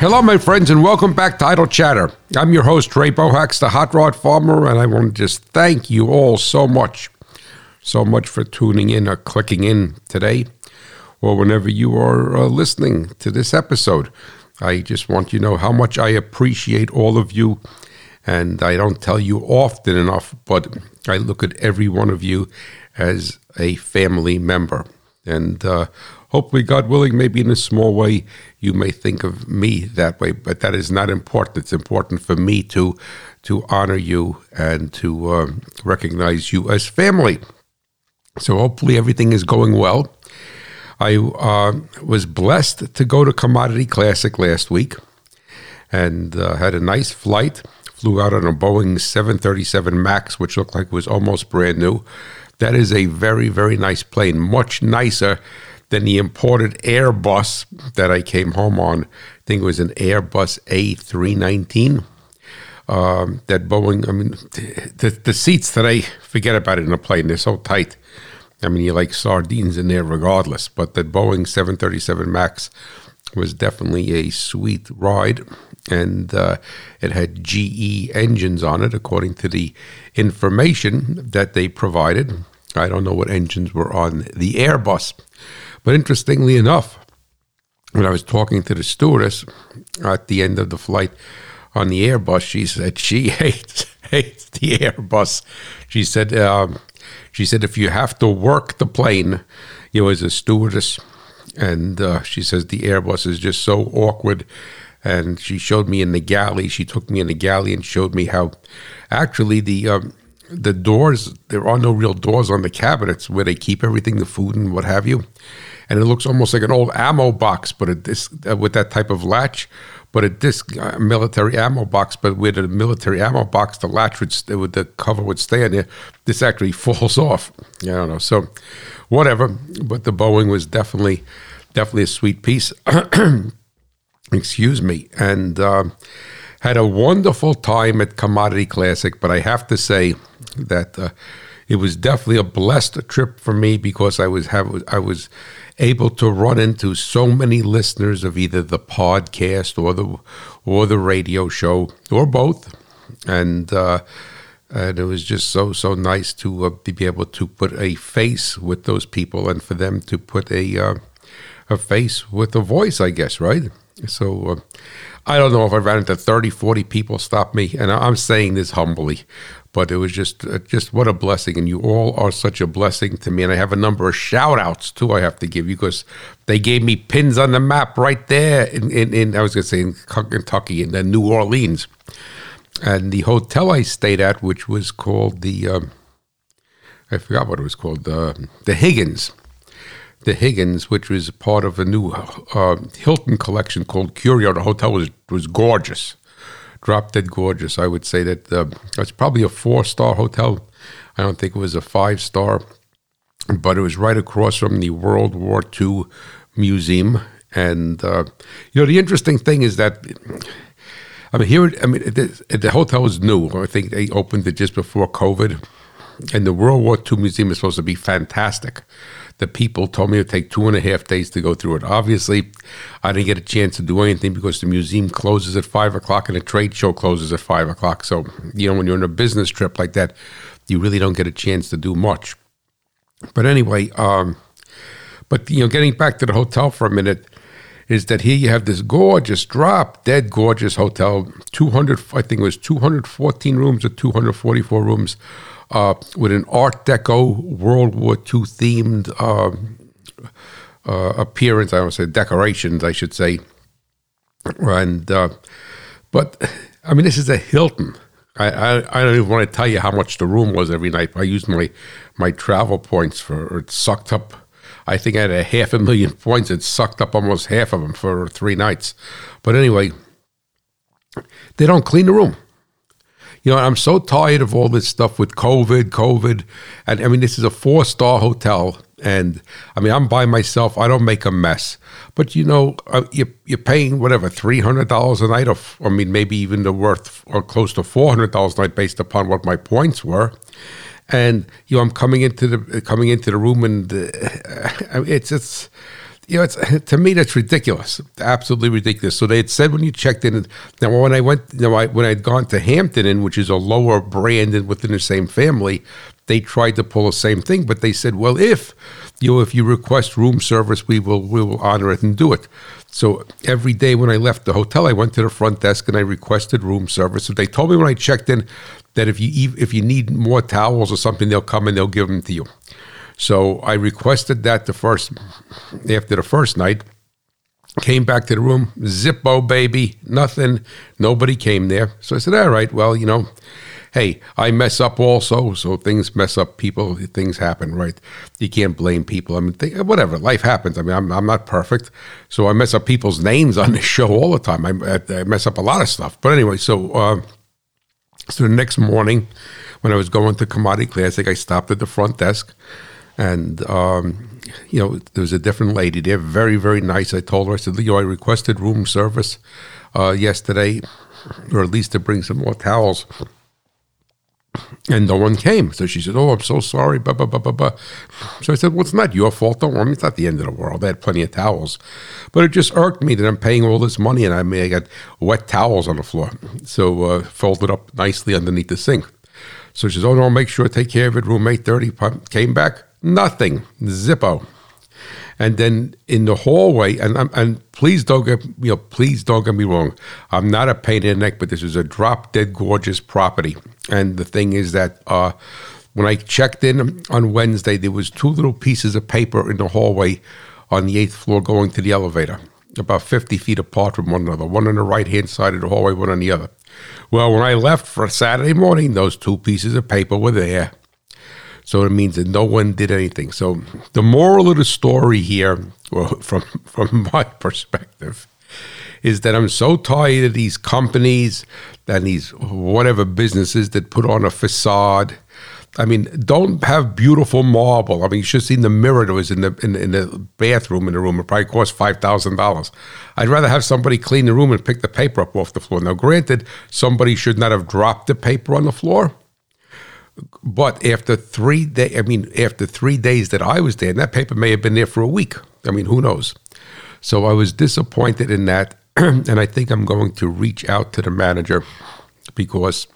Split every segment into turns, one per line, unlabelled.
Hello, my friends, and welcome back to Idle Chatter. I'm your host, Ray Bohacz, the Hot Rod Farmer, and I want to just thank you all so much, so much for tuning in or clicking in today, or whenever you are uh, listening to this episode. I just want you to know how much I appreciate all of you, and I don't tell you often enough, but I look at every one of you as a family member. And uh, hopefully, God willing, maybe in a small way, you may think of me that way, but that is not important. It's important for me to to honor you and to um, recognize you as family. So hopefully, everything is going well. I uh, was blessed to go to Commodity Classic last week and uh, had a nice flight. Flew out on a Boeing 737 MAX, which looked like it was almost brand new. That is a very, very nice plane, much nicer than the imported Airbus that I came home on. I think it was an Airbus A319. Um, that Boeing, I mean, the, the seats today, forget about it in a plane. They're so tight. I mean, you're like sardines in there regardless. But that Boeing 737 MAX was definitely a sweet ride. And uh, it had GE engines on it, according to the information that they provided. I don't know what engines were on the Airbus. But interestingly enough, when I was talking to the stewardess at the end of the flight on the Airbus, she said she hates hates the Airbus. She said um, she said if you have to work the plane, you know, as a stewardess, and uh, she says the Airbus is just so awkward. And she showed me in the galley. She took me in the galley and showed me how, actually, the um, the doors there are no real doors on the cabinets where they keep everything, the food and what have you. And it looks almost like an old ammo box, but a disc, uh, with that type of latch. But a disc uh, military ammo box, but with a military ammo box, the latch would the cover would stay in there. This actually falls off. I don't know. So, whatever. But the Boeing was definitely, definitely a sweet piece. Excuse me. And uh, had a wonderful time at Commodity Classic. But I have to say that uh, it was definitely a blessed trip for me because I was have I was able to run into so many listeners of either the podcast or the or the radio show or both, and. Uh, and it was just so so nice to, uh, be able to put a face with those people and for them to put a uh, a face with a voice i guess right? So uh, i don't know if i ran into 30 40 people stop me. And i'm saying this humbly but it was just uh, just what a blessing. And you all are such a blessing to me. And i have a number of shout outs too i have to give you because they gave me pins on the map right there in, in, in i was going to say in kentucky and then new orleans. And the hotel i stayed at which was called the um, i forgot what it was called uh, the higgins. The Higgins, which was part of a new uh, Hilton collection called Curio. The hotel was was gorgeous drop dead gorgeous. I would say that uh, it's probably a four star hotel. I don't think it was a five star, but it was right across from the World War II Museum. And uh, you know, the interesting thing is that. I mean, here. I mean, the, the hotel is new. I think they opened it just before COVID, and the World War II Museum is supposed to be fantastic the people told me it would take two and a half days to go through it. Obviously, I didn't get a chance to do anything because the museum closes at five o'clock and the trade show closes at five o'clock. So, you know, when you're on a business trip like that, you really don't get a chance to do much. But anyway, um, but you know, getting back to the hotel for a minute, is that here you have this gorgeous, drop dead gorgeous hotel, 200, I think it was 214 rooms or 244 rooms uh, with an Art Deco World War II themed uh, uh, appearance. I don't say decorations, I should say. And uh, but I mean, this is a Hilton. I, I, I don't even want to tell you how much the room was every night. I used my my travel points for it sucked up. I think I had a half a million points. It sucked up almost half of them for three nights. But anyway, they don't clean the room you know, I'm so tired of all this stuff with COVID, COVID. And I mean, this is a four star hotel. And I mean, I'm by myself. I don't make a mess. But, you know, uh, you're, you're paying whatever, $300 a night, or, I mean, maybe even the worth or close to $400 a night based upon what my points were. And, you know, I'm coming into the, coming into the room and uh, it's, it's, you know, it's to me that's ridiculous, absolutely ridiculous. So they had said when you checked in. Now, when I went, you know, I, when I'd gone to Hampton Inn, which is a lower brand and within the same family, they tried to pull the same thing, but they said, well, if you know, if you request room service, we will we will honor it and do it. So every day when I left the hotel, I went to the front desk and I requested room service. So they told me when I checked in that if you if you need more towels or something, they'll come and they'll give them to you. So I requested that the first after the first night. Came back to the room, Zippo baby, nothing. Nobody came there. So I said, all right, well, you know, hey, I mess up also, so things mess up people. Things happen, right? You can't blame people. I mean, whatever, life happens. I mean, I'm, I'm not perfect, so I mess up people's names on the show all the time. I, I mess up a lot of stuff. But anyway, so uh, so the next morning, when I was going to Commodity Classic, I stopped at the front desk, and um, you know there was a different lady there, very very nice. I told her, I said, Leo, I requested room service uh, yesterday, or at least to bring some more towels and no one came. So she said, Oh, I'm so sorry. Blah, blah, blah, blah, blah. So I said, Well, it's not your fault. Don't worry. It's not the end of the world. I had plenty of towels. But it just irked me that I'm paying all this money and I may I got wet towels on the floor. So uh, folded up nicely underneath the sink. So she says, Oh, no, make sure, take care of it. Room 830 came back. Nothing. Zippo. And then in the hallway, and and please don't get you know, please don't get me wrong. I'm not a pain in the neck, but this is a drop dead gorgeous property. And the thing is that uh, when I checked in on Wednesday, there was two little pieces of paper in the hallway on the eighth floor going to the elevator, about 50 feet apart from one another, one on the right hand side of the hallway, one on the other. Well, when I left for Saturday morning, those two pieces of paper were there. So it means that no one did anything. So the moral of the story here, well, from from my perspective, is that I'm so tired of these companies and these whatever businesses that put on a facade. I mean, don't have beautiful marble. I mean, you should have seen the mirror that was in the in, in the bathroom in the room. It probably cost five thousand dollars. I'd rather have somebody clean the room and pick the paper up off the floor. Now, granted, somebody should not have dropped the paper on the floor but after three day, I mean, after three days that I was there, and that paper may have been there for a week. I mean, who knows? So I was disappointed in that, and I think I'm going to reach out to the manager because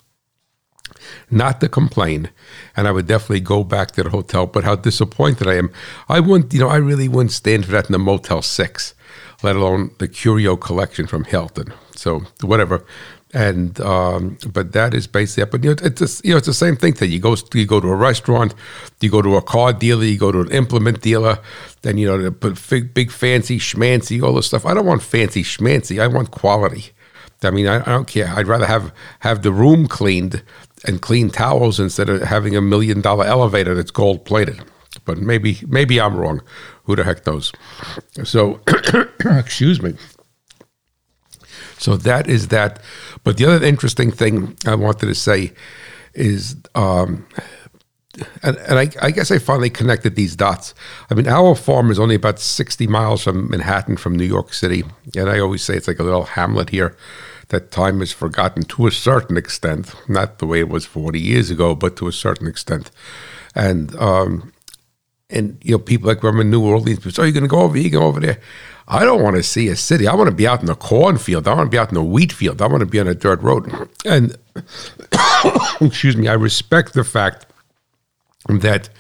not to complain, and I would definitely go back to the hotel. But how disappointed I am! I wouldn't, you know, I really wouldn't stand for that in the Motel Six, let alone the Curio collection from Hilton. So whatever and um, but that is basically. But you know, it's you know it's the same thing. That you go you go to a restaurant, you go to a car dealer, you go to an implement dealer, then you know they put big, big fancy schmancy all this stuff. I don't want fancy schmancy. I want quality. I mean, I, I don't care. I'd rather have have the room cleaned and clean towels instead of having a million dollar elevator that's gold plated. But maybe maybe I'm wrong. Who the heck knows? So, excuse me. So that is that. But the other interesting thing I wanted to say is, um, and, and I, I, guess I finally connected these dots. I mean, our farm is only about 60 miles from Manhattan, from New York City. And I always say it's like a little hamlet here that time is forgotten to a certain extent, not the way it was 40 years ago, but to a certain extent. And, um, and you know, people like I'm New Orleans, so oh, you're going to go over here, go over there. I don't want to see a city. I want to be out in the cornfield. I want to be out in the wheat field. I want to be on a dirt road. And excuse me, I respect the fact that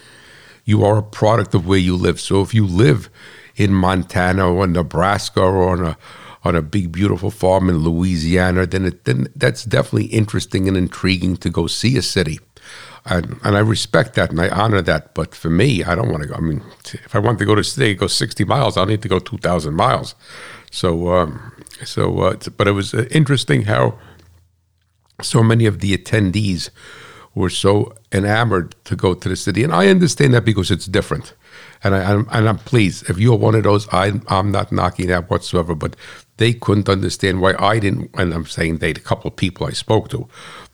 you are a product of where you live. So if you live in Montana or Nebraska or on a on a big beautiful farm in Louisiana, then it then that's definitely interesting and intriguing to go see a city. And, and I respect that and I honor that. But for me, I don't want to go. I mean, if I want to go to the city, go 60 miles, I'll need to go 2,000 miles. So, um, so, uh, but it was uh, interesting how so many of the attendees were so enamored to go to the city, and I understand that because it's different. And I I'm, and I'm pleased if you're one of those. I I'm not knocking that whatsoever, but they couldn't understand why I didn't. And I'm saying they, a couple of people I spoke to,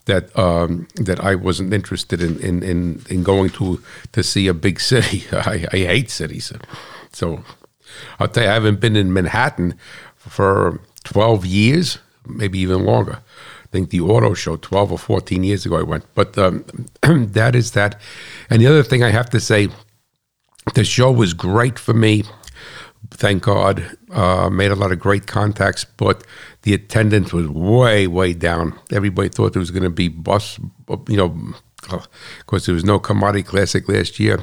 that um, that I wasn't interested in, in, in, in, going to to see a big city. I, I hate cities, so I'll tell you, I haven't been in Manhattan for twelve years, maybe even longer. I think the auto show, twelve or fourteen years ago, I went. But um, that is that. And the other thing I have to say, the show was great for me thank God. Uh, made a lot of great contacts, but the attendance was way, way down. Everybody thought there was going to be bus, you know, because there was no commodity classic last year.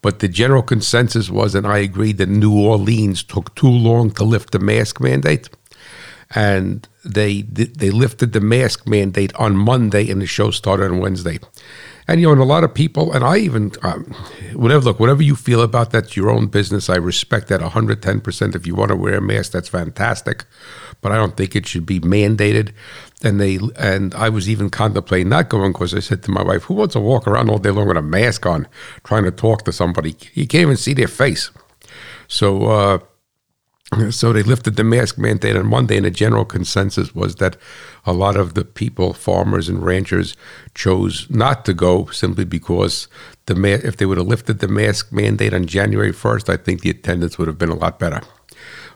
But the general consensus was, and I agreed, that New Orleans took too long to lift the mask mandate. And they they lifted the mask mandate on Monday, and the show started on Wednesday. And you know, and a lot of people, and I even, um, whatever. Look, whatever you feel about that's your own business. I respect that 110. percent If you want to wear a mask, that's fantastic, but I don't think it should be mandated. And they, and I was even contemplating not going because I said to my wife, "Who wants to walk around all day long with a mask on, trying to talk to somebody? You can't even see their face." So. uh so they lifted the mask mandate on Monday, and the general consensus was that a lot of the people, farmers and ranchers, chose not to go simply because the ma- if they would have lifted the mask mandate on January 1st, I think the attendance would have been a lot better.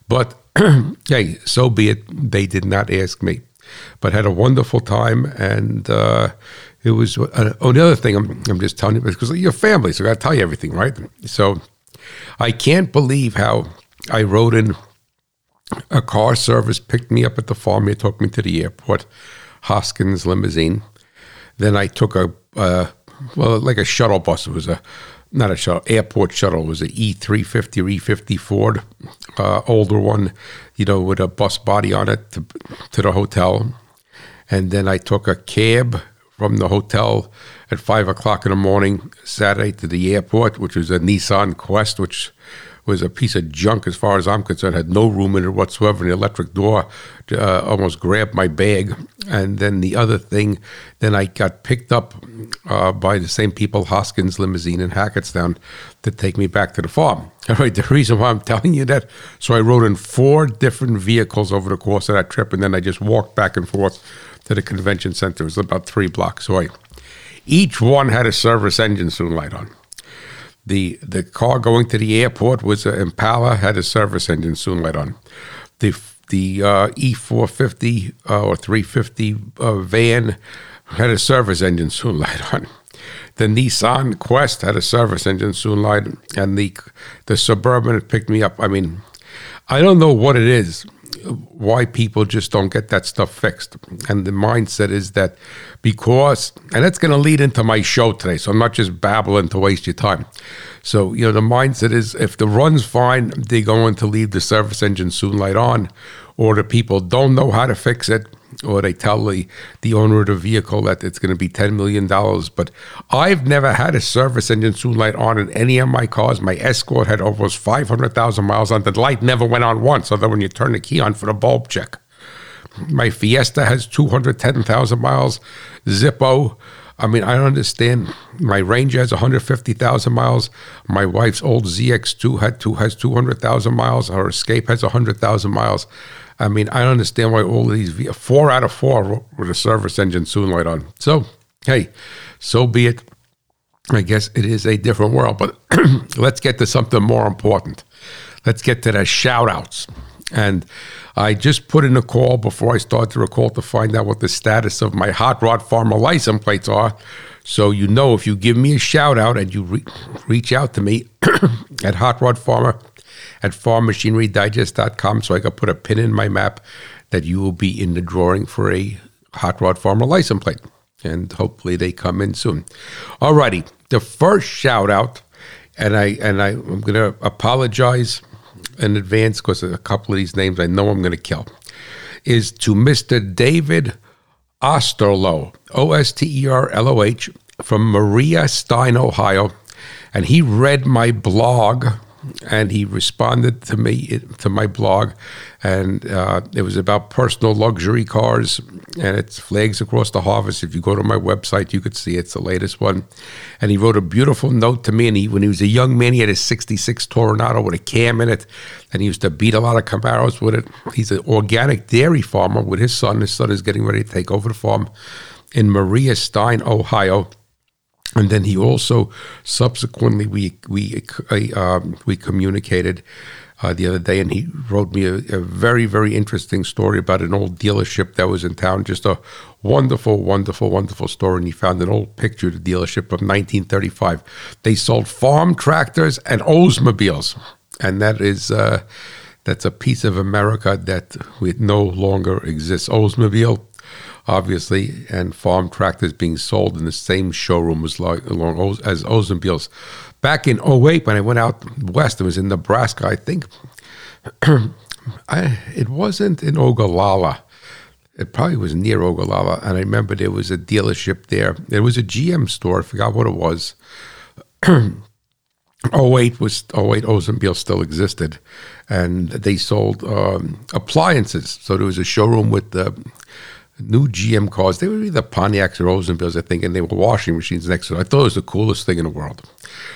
But hey, so be it. They did not ask me, but had a wonderful time, and uh, it was. Uh, oh, the other thing I'm, I'm just telling you because your family, so I got to tell you everything, right? So I can't believe how I rode in a car service, picked me up at the farm. He took me to the airport, Hoskins limousine. Then I took a, uh, well, like a shuttle bus. It was a, not a shuttle, airport shuttle. It was an E350 or E50 Ford, uh, older one, you know, with a bus body on it to, to the hotel. And then I took a cab from the hotel at five o'clock in the morning Saturday to the airport, which was a Nissan Quest, which was a piece of junk as far as I'm concerned. Had no room in it whatsoever. And the electric door uh, almost grabbed my bag. And then the other thing, then I got picked up uh, by the same people, Hoskins Limousine in Hackettstown, to take me back to the farm. All right, the reason why I'm telling you that, so I rode in four different vehicles over the course of that trip, and then I just walked back and forth to the convention center. It was about three blocks away. Each one had a service engine soon light on. The the car going to the airport was an Impala, had a service engine soon light on. The the uh, E450 uh, or 350 uh, van had a service engine soon light on. The Nissan Quest had a service engine soon light, and the the Suburban picked me up. I mean, I don't know what it is why people just don't get that stuff fixed. And the mindset is that because, and that's going to lead into my show today. So I'm not just babbling to waste your time. So, you know, the mindset is if the run's fine, they're going to leave the service engine soon light on, or the people don't know how to fix it or they tell the, the owner of the vehicle that it's going to be $10 million. But I've never had a service engine soon light on in any of my cars. My Escort had almost 500,000 miles on. The light never went on once, other than when you turn the key on for the bulb check. My Fiesta has 210,000 miles. Zippo. I mean, I don't understand. My Ranger has 150,000 miles. My wife's old ZX2 had two, has 200,000 miles. Her Escape has 100,000 miles. I mean, I understand why all these four out of four with a service engine soon light on. So, hey, so be it. I guess it is a different world, but let's get to something more important. Let's get to the shout outs. And I just put in a call before I started the call to find out what the status of my Hot Rod Farmer license plates are. So you know, if you give me a shout out and you re- reach out to me at Hot Rod Farmer at farmmachinerydigest.com so I could put a pin in my map that you will be in the drawing for a Hot Rod Farmer license plate. And hopefully they come in soon. All righty. the first shout out, and I and I, I'm gonna apologize in advance because a couple of these names I know I'm gonna kill, is to Mr. David Osterloh, O S T E R L O H, from Maria Stein, Ohio. And he read my blog and he responded to me to my blog, and uh, it was about personal luxury cars, and it's flags across the harvest. If you go to my website, you could see it's the latest one. And he wrote a beautiful note to me. And he, when he was a young man, he had a '66 Toronado with a cam in it, and he used to beat a lot of Camaros with it. He's an organic dairy farmer with his son. His son is getting ready to take over the farm in Maria Stein, Ohio and then he also subsequently we we uh, we communicated uh, the other day, and he wrote me a, a, very very interesting story about an old dealership that was in town. Just a wonderful, wonderful, wonderful story. And he found an old picture of the dealership from 1935. They sold farm tractors and Oldsmobiles. and that is uh, that's a piece of America that we, no longer exists. Oldsmobile, obviously, and farm tractors being sold in the same showroom as, along, as Oldsmobiles. Back in 08, when I went out west, it was in Nebraska, I think. I, it wasn't in Ogallala. It probably was near Ogallala. And I remember there was a dealership there. There was a GM store. I forgot what it was. 08 was 08 Oldsmobile still existed, and they sold um, appliances. So there was a showroom with the new GM cars. They were either Pontiacs or Oldsmobiles, I think, and they were washing machines next to it. I thought it was the coolest thing in the world.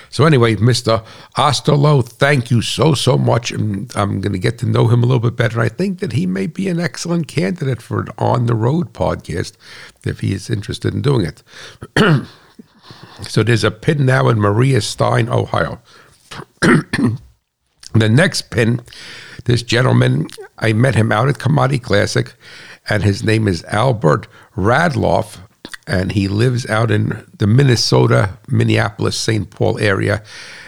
So anyway, Mr. Osterloh, thank you so, so much. And I'm going to get to know him a little bit better. I think that he may be an excellent candidate for an on-the-road podcast if he is interested in doing it. So there's a pin now in Maria Stein, Ohio. the next pin, this gentleman, I met him out at Commodity Classic, and his name is Albert Radloff, and he lives out in the Minnesota, Minneapolis, St. Paul area,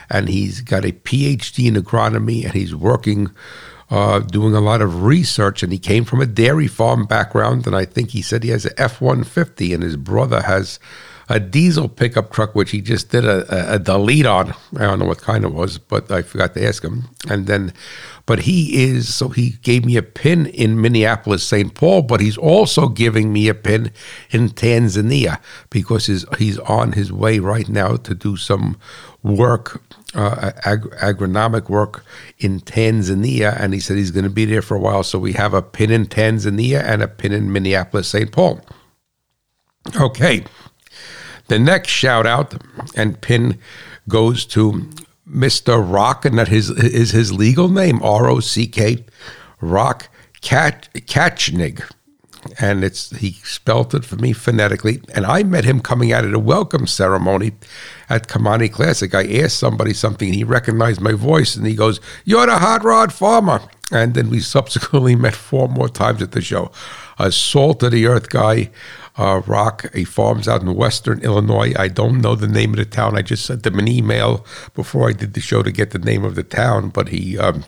and he's got a PhD in agronomy, and he's working. Uh, doing a lot of research, and he came from a dairy farm background. And I think he said he has an F 150, and his brother has a diesel pickup truck, which he just did a, a, delete on. I don't know what kind it was, but I forgot to ask him. And then, but he is, so he gave me a pin in Minneapolis, St. Paul, but he's also giving me a pin in Tanzania because he's, he's on his way right now to do some work, uh, ag- agronomic work in Tanzania. And he said he's going to be there for a while. So we have a pin in Tanzania and a pin in Minneapolis, St. Paul. Okay. The next shout out and pin goes to Mr. Rock, and that his, is his legal name, R O C K, Rock Katchnig. And it's he spelt it for me phonetically. And I met him coming out of the welcome ceremony at Commodity Classic. I asked somebody something, and he recognized my voice, and he goes, "You're the hot rod farmer." And then we subsequently met four more times at the show. A salt of the earth guy, uh, Rock. He farms out in western Illinois. I don't know the name of the town. I just sent him an email before I did the show to get the name of the town, but he um,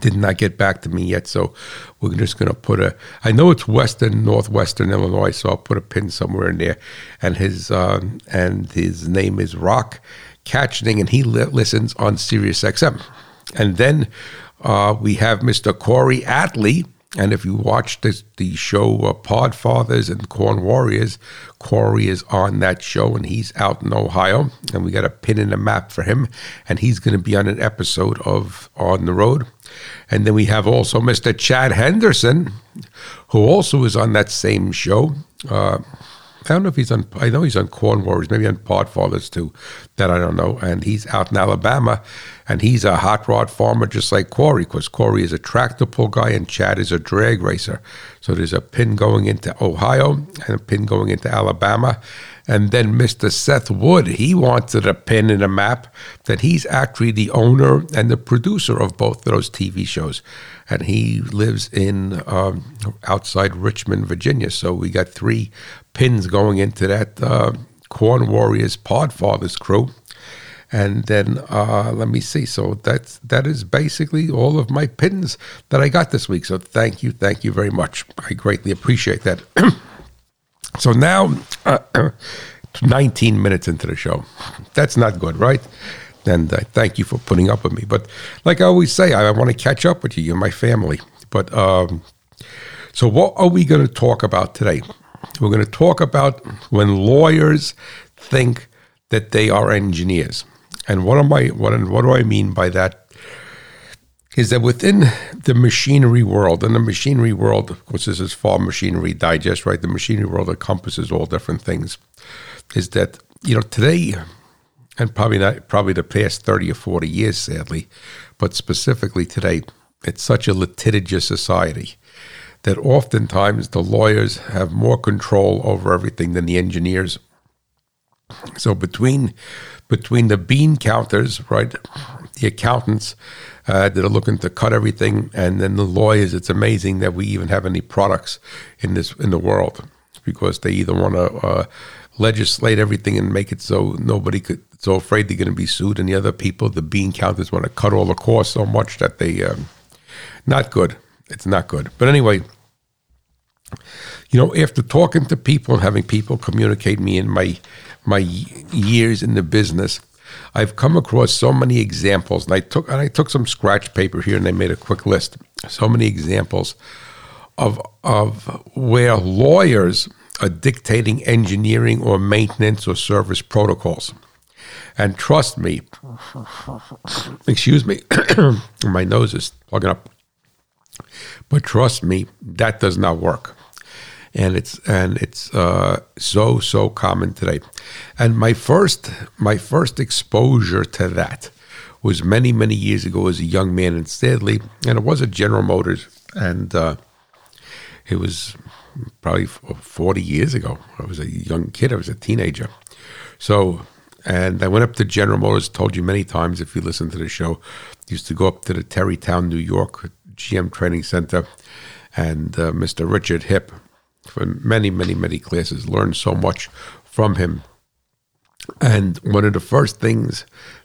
did not get back to me yet. So we're just going to put a. I know it's western, northwestern Illinois, so I'll put a pin somewhere in there. And his um, and his name is Rock Catching, and he li- listens on Sirius XM. And then uh, we have Mr. Corey Atley and if you watch this, the show uh, Podfathers and Corn Warriors, Corey is on that show and he's out in Ohio. And we got a pin in the map for him. And he's going to be on an episode of On the Road. And then we have also Mr. Chad Henderson, who also is on that same show. Uh, I don't know if he's on. I know he's on Corn Warriors, maybe on Podfathers too. That I don't know. And he's out in Alabama, and he's a hot rod farmer just like Corey, because Corey is a tractor pull guy and Chad is a drag racer. So there's a pin going into Ohio and a pin going into Alabama, and then Mr. Seth Wood, he wanted a pin in a map that he's actually the owner and the producer of both of those TV shows. And he lives in um, outside Richmond, Virginia. So we got three pins going into that uh, Corn Warriors Podfathers crew. And then uh, let me see. So that's that is basically all of my pins that I got this week. So thank you, thank you very much. I greatly appreciate that. So now, uh, 19 minutes into the show. That's not good, right? And uh, thank you for putting up with me. But like I always say, I, I want to catch up with you. You're my family. But um, so, what are we going to talk about today? We're going to talk about when lawyers think that they are engineers. And what am I? What, what do I mean by that? is that within the machinery world, and the machinery world, of course, this is Farm Machinery Digest, right? The machinery world encompasses all different things. Is that you know today, and probably not probably the past thirty or forty years, sadly, but specifically today, it's such a litigious society that oftentimes the lawyers have more control over everything than the engineers. So between between the bean counters, right, the accountants uh, that are looking to cut everything, and then the lawyers. It's amazing that we even have any products in this in the world. because they either want to uh, legislate everything and make it so nobody could so afraid they're going to be sued, and the other people, the bean counters, want to cut all the costs so much that they um, not good. It's not good. But anyway, you know, after talking to people and having people communicate me in my my years in the business, I've come across so many examples, and I took and I took some scratch paper here and I made a quick list. So many examples of of where lawyers are dictating engineering or maintenance or service protocols. And trust me, excuse me, my nose is plugging up. But trust me, that does not work. And it's and it's uh, so so common today. And my first my first exposure to that was many many years ago as a young man in Stanley, and it was at General Motors, and uh, it was probably 40 years ago. I was a young kid. I was a teenager. So, and I went up to General Motors, told you many times if you listen to the show, used to go up to the Tarrytown, New York GM Training Center and uh, Mr. Richard Hip for many, many, many classes, learned so much from him. And one of the first things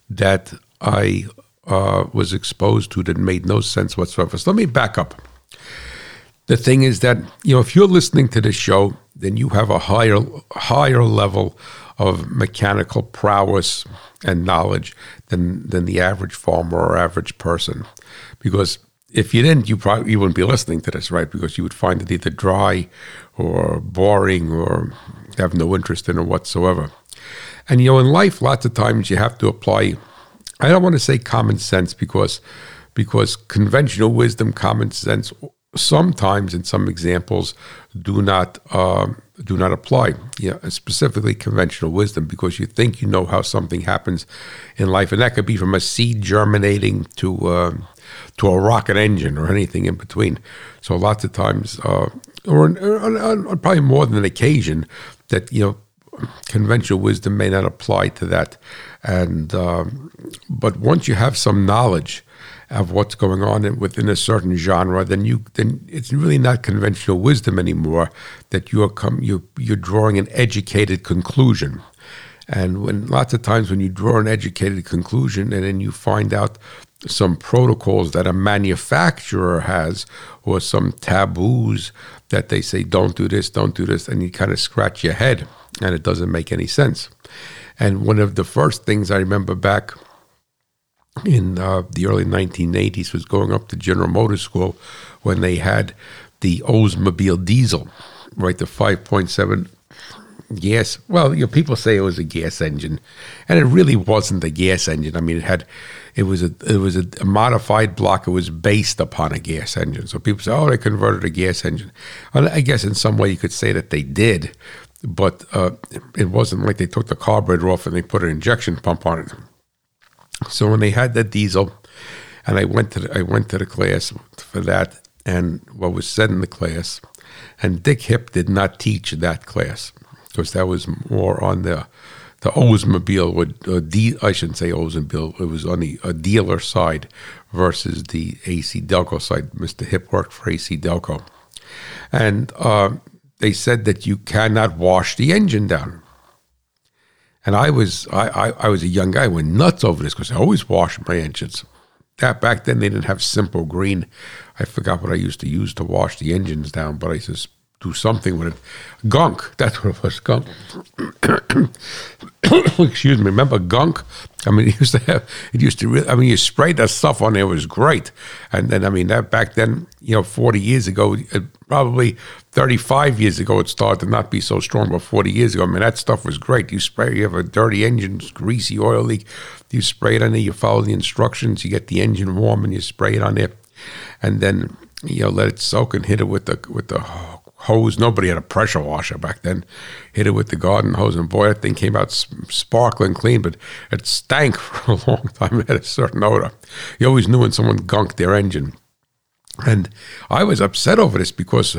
that I uh, was exposed to that made no sense whatsoever. So let me back up the thing is that you know if you're listening to this show, then you have a higher higher level of mechanical prowess and knowledge than than the average farmer or average person, because if you didn't, you probably you wouldn't be listening to this, right? Because you would find it either dry or boring or have no interest in it whatsoever. And you know, in life, lots of times you have to apply. I don't want to say common sense because because conventional wisdom, common sense sometimes in some examples do not um, do not apply. You know, specifically conventional wisdom, because you think you know how something happens in life, and that could be from a seed germinating to uh, to a rocket engine or anything in between. So lots of times, uh, or, or, or, probably more than an occasion, that you know conventional wisdom may not apply to that. And um, but once you have some knowledge of what's going on within a certain genre, then you then it's really not conventional wisdom anymore. That you're come you you're drawing an educated conclusion, and when lots of times when you draw an educated conclusion and then you find out some protocols that a manufacturer has or some taboos that they say don't do this, don't do this, and you kind of scratch your head and it doesn't make any sense. And one of the first things I remember back in uh, the early 1980s was going up to General Motors School when they had the Oldsmobile diesel, right? The 5.7 gas. Well, you know, people say it was a gas engine, and it really wasn't a gas engine. I mean, it had, it was a, it was a, a modified block. It was based upon a gas engine. So people say, oh, they converted a gas engine. And I guess in some way you could say that they did, but uh, it wasn't like they took the carburetor off and they put an injection pump on it. So when they had that diesel, and I went to the, I went to the class for that, and what was said in the class, and Dick Hip did not teach that class because that was more on the the Oldsmobile would uh, de- I shouldn't say Oldsmobile it was on the a dealer side versus the AC Delco side. Mr. Hip worked for AC Delco, and uh, they said that you cannot wash the engine down. And I was I, I, I was a young guy, I went nuts over this because I always wash my engines. That back then they didn't have simple green. I forgot what I used to use to wash the engines down, but I just do something with it. Gunk, that's what it was. Gunk. Excuse me. Remember gunk? I mean, it used to have. It used to. Really, I mean, you sprayed that stuff on there. It was great. And then, I mean, that back then, you know, forty years ago, it, probably thirty-five years ago, it started to not be so strong. But forty years ago, I mean, that stuff was great. You spray. You have a dirty engine, greasy oil leak. You spray it on there. You follow the instructions. You get the engine warm, and you spray it on there. And then you know, let it soak and hit it with the with the oh, hose. Nobody had a pressure washer back then. Hit it with the garden hose, and boy, that thing came out sparkling clean, but it stank for a long time. It had a certain odor. You always knew when someone gunked their engine. And I was upset over this because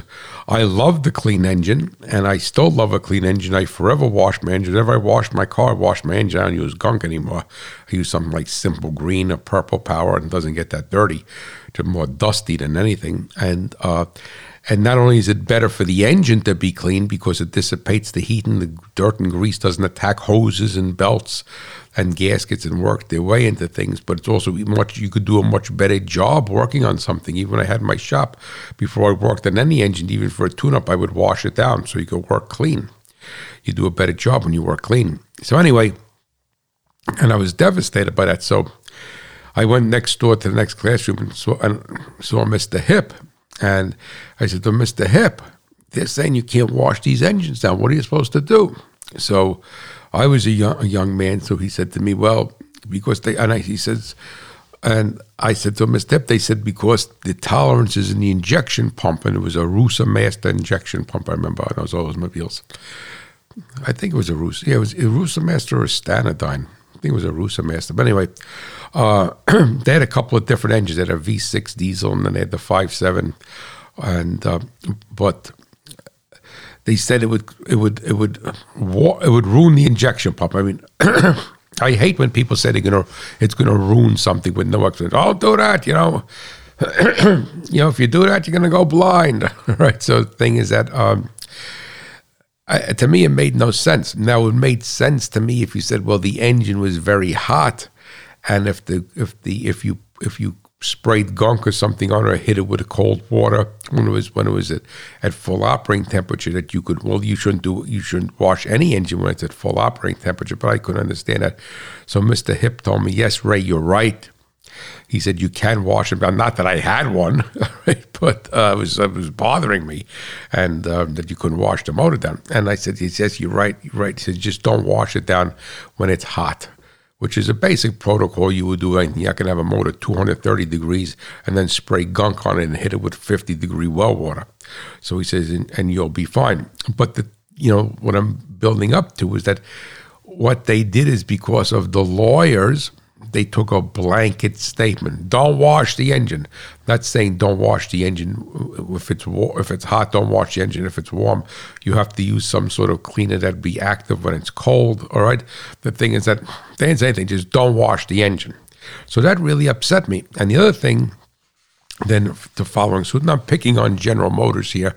I love the clean engine and I still love a clean engine. I forever wash my engine. Whenever I wash my car, I wash my engine. I don't use gunk anymore. I use something like simple green or purple power and doesn't get that dirty, It's more dusty than anything. And uh, And not only is it better for the engine to be clean because it dissipates the heat and the dirt and grease doesn't attack hoses and belts and gaskets and work their way into things, but it's also much you could do a much better job working on something. Even I had my shop before I worked on any engine, even for a tune-up, I would wash it down so you could work clean. You do a better job when you work clean. So anyway, and I was devastated by that. So I went next door to the next classroom and saw, and saw Mr. Hip and I said to Mr. Hip, they're saying you can't wash these engines down. What are you supposed to do? So I was a young, a young man. So he said to me, well, because they, and I, he says, and I said to Mr. Hip, they said, because the tolerance is in the injection pump, and it was a Roosa Master injection pump, I remember on those automobiles. I think it was a Roosa. Yeah, it was a Roosa Master or Stanadyne. I think it was a Roosa Master. But anyway, uh, they had a couple of different engines. They had a V6 diesel and then they had the 5.7. And uh, but they said it would it would it would it would ruin the injection pump. I mean, I hate when people say they're gonna it's gonna ruin something with no explanation. Don't do that, you know. you know, if you do that, you're gonna go blind, right? So the thing is that. Um, I, to me, it made no sense. Now, it made sense to me if you said, "Well, the engine was very hot, and if the if the if you if you sprayed gunk or something on or hit it with a cold water when it was when it was at, at full operating temperature that you could well you shouldn't do you shouldn't wash any engine when it's at full operating temperature but I couldn't understand that so Mr. Hip told me yes Ray you're right he said you can wash them down not that I had one right? but uh, it was it was bothering me and uh, that you couldn't wash the motor down and I said he says you're right you're right he said just don't wash it down when it's hot which is a basic protocol you would do anything. You can have a motor 230 degrees and then spray gunk on it and hit it with 50 degree well water. So he says, and, and you'll be fine. But the, you know, what I'm building up to is that what they did is because of the lawyers – they took a blanket statement: "Don't wash the engine." Not saying don't wash the engine if it's if it's hot. Don't wash the engine if it's warm. You have to use some sort of cleaner that'd be active when it's cold. All right. The thing is that they didn't say anything. Just don't wash the engine. So that really upset me. And the other thing, then the following suit. And I'm picking on General Motors here,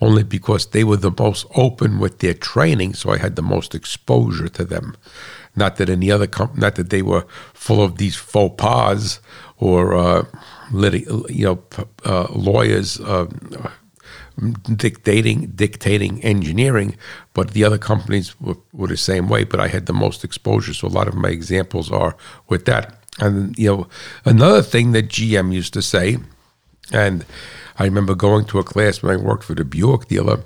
only because they were the most open with their training, so I had the most exposure to them. Not that any other company, not that they were full of these faux pas or uh, lit- you know uh, lawyers uh, dictating dictating engineering, but the other companies were, were the same way. But I had the most exposure, so a lot of my examples are with that. And you know, another thing that GM used to say, and I remember going to a class when I worked for the Buick dealer.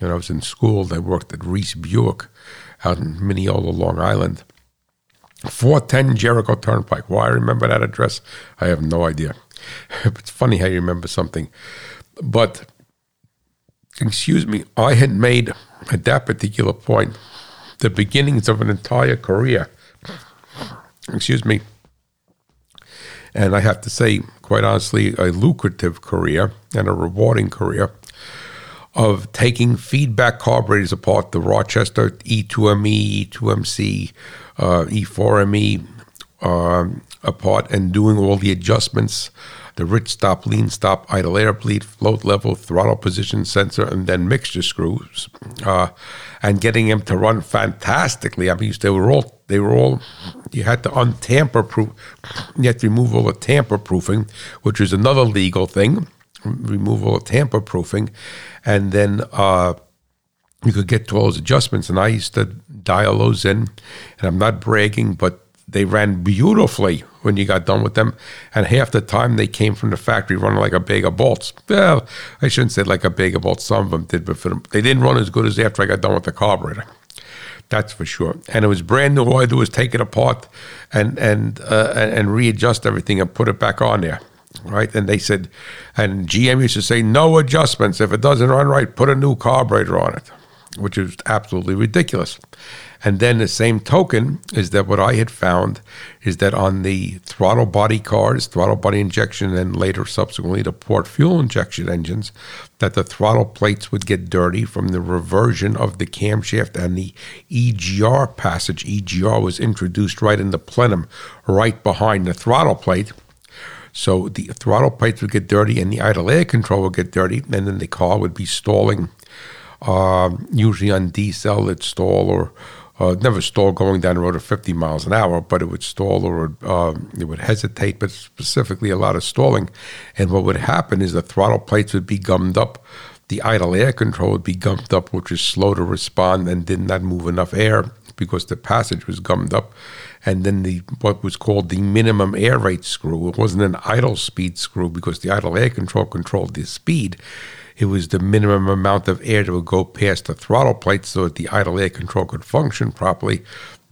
and I was in school, I worked at Reese Buick, out in Mineola, Long Island. 410 Jericho Turnpike. Why I remember that address, I have no idea. it's funny how you remember something. But, excuse me, I had made at that particular point the beginnings of an entire career. Excuse me. And I have to say, quite honestly, a lucrative career and a rewarding career of taking feedback carburetors apart, the Rochester E2ME, E2MC, uh, E4ME um, apart, and doing all the adjustments the rich stop, lean stop, idle air bleed, float level, throttle position sensor, and then mixture screws, uh, and getting them to run fantastically. I mean, they were all they were all you had to untamper proof, you had to remove all the tamper proofing, which is another legal thing removal tamper proofing, and then uh, you could get to all those adjustments. And I used to dial those in, and I'm not bragging, but they ran beautifully when you got done with them. And half the time they came from the factory running like a bag of bolts. Well, I shouldn't say like a bag of bolts. Some of them did, but for them, they didn't run as good as after I got done with the carburetor. That's for sure. And it was brand new. All I do was take it apart and and uh, and readjust everything and put it back on there right? And they said, and GM used to say, no adjustments. If it doesn't run right, put a new carburetor on it, which is absolutely ridiculous. And then the same token is that what I had found is that on the throttle body cars, throttle body injection, and later subsequently the port fuel injection engines, that the throttle plates would get dirty from the reversion of the camshaft and the EGR passage. EGR was introduced right in the plenum, right behind the throttle plate So the throttle plates would get dirty and the idle air control would get dirty, and then the car would be stalling, um, usually on diesel, it'd stall or uh, never stall going down the road at 50 miles an hour, but it would stall or um, it would hesitate, but specifically a lot of stalling. And what would happen is the throttle plates would be gummed up, the idle air control would be gummed up, which is slow to respond and did not move enough air because the passage was gummed up. And then the what was called the minimum air rate screw. It wasn't an idle speed screw because the idle air control controlled the speed. It was the minimum amount of air that would go past the throttle plate so that the idle air control could function properly.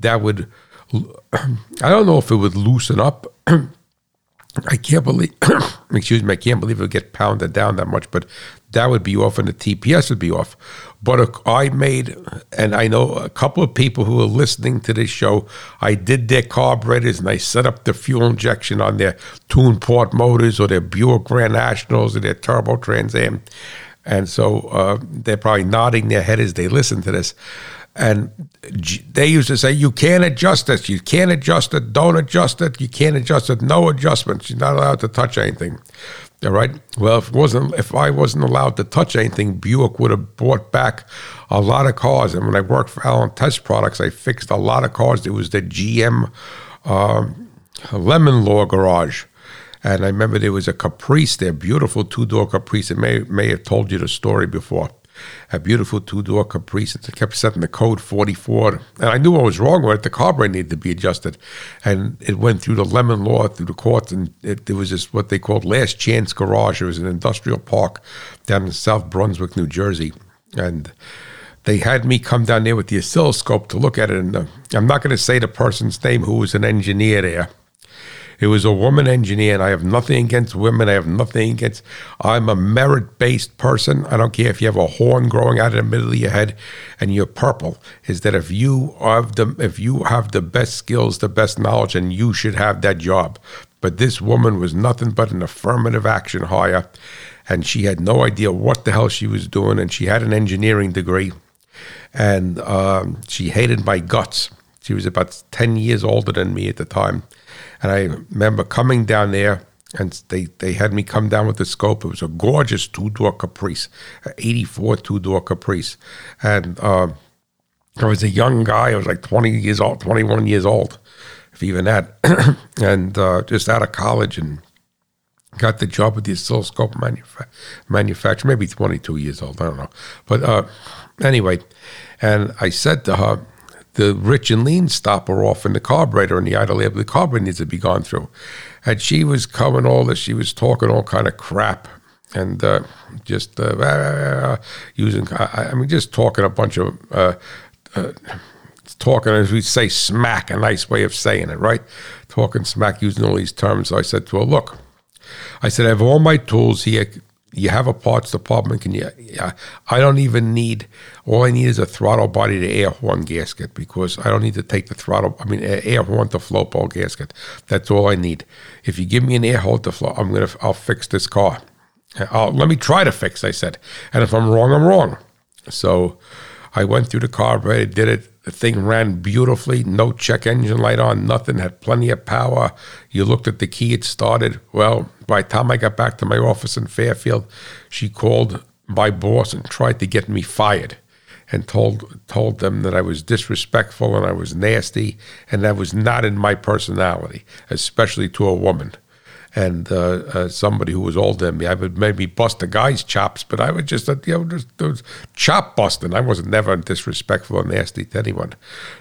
That would, I don't know if it would loosen up. I can't believe, excuse me, I can't believe it would get pounded down that much, but that would be off and the TPS would be off. But I made, and I know a couple of people who are listening to this show, I did their carburetors and I set up the fuel injection on their Tune Port motors or their Buick Grand Nationals or their Turbo Trans Am. And so uh, they're probably nodding their head as they listen to this. And they used to say, you can't adjust this. You can't adjust it. Don't adjust it. You can't adjust it. No adjustments. You're not allowed to touch anything. All right. Well, if wasn't if I wasn't allowed to touch anything, Buick would have bought back a lot of cars. And when I worked for Allen Test Products, I fixed a lot of cars. It was the GM um, Lemon Law garage. And I remember there was a Caprice there, beautiful two door Caprice. I may may have told you the story before a beautiful two door Caprice. It kept setting the code 44. And I knew what was wrong with it. The carburetor needed to be adjusted. And it went through the lemon law, through the courts. And it, there was this, what they called Last Chance Garage. It was an industrial park down in South Brunswick, New Jersey. And they had me come down there with the oscilloscope to look at it. And uh, I'm not going to say the person's name who was an engineer there it was a woman engineer, and I have nothing against women. I have nothing against. I'm a merit based person. I don't care if you have a horn growing out of the middle of your head and you're purple. Is that if you have the if you have the best skills, the best knowledge, and you should have that job. But this woman was nothing but an affirmative action hire, and she had no idea what the hell she was doing, and she had an engineering degree, and um, she hated my guts. She was about 10 years older than me at the time. And I remember coming down there and they, they had me come down with the scope. It was a gorgeous two door Caprice, 84 two door Caprice. And uh, I was a young guy. I was like 20 years old, 21 years old, if even that. and uh, just out of college and got the job with the oscilloscope manufa- manufacturer, maybe 22 years old. I don't know. But uh, anyway, and I said to her, the rich and lean stopper off in the carburetor and the idle air, the carburetor needs to be gone through. And she was coming all this, she was talking all kind of crap and uh, just uh, using, I, mean, just talking a bunch of, uh, uh, talking as we say smack, a nice way of saying it, right? Talking smack, using all these terms. So I said to her, look, I said, I have all my tools here you have a parts department. Can you? Yeah, I don't even need. All I need is a throttle body to air horn gasket because I don't need to take the throttle. I mean, air horn to float ball gasket. That's all I need. If you give me an air horn to float, I'm gonna. I'll fix this car. Uh, I'll, let me try to fix. I said, and if I'm wrong, I'm wrong. So I went through the carburetor, did it. The thing ran beautifully, no check engine light on, nothing, had plenty of power. You looked at the key, it started. Well, by the time I got back to my office in Fairfield, she called my boss and tried to get me fired and told told them that I was disrespectful and I was nasty and that was not in my personality, especially to a woman and uh, uh, somebody who was older than me. I would maybe bust a guy's chops, but I would just, you know, just, chop busting. I wasn't never disrespectful or nasty to anyone.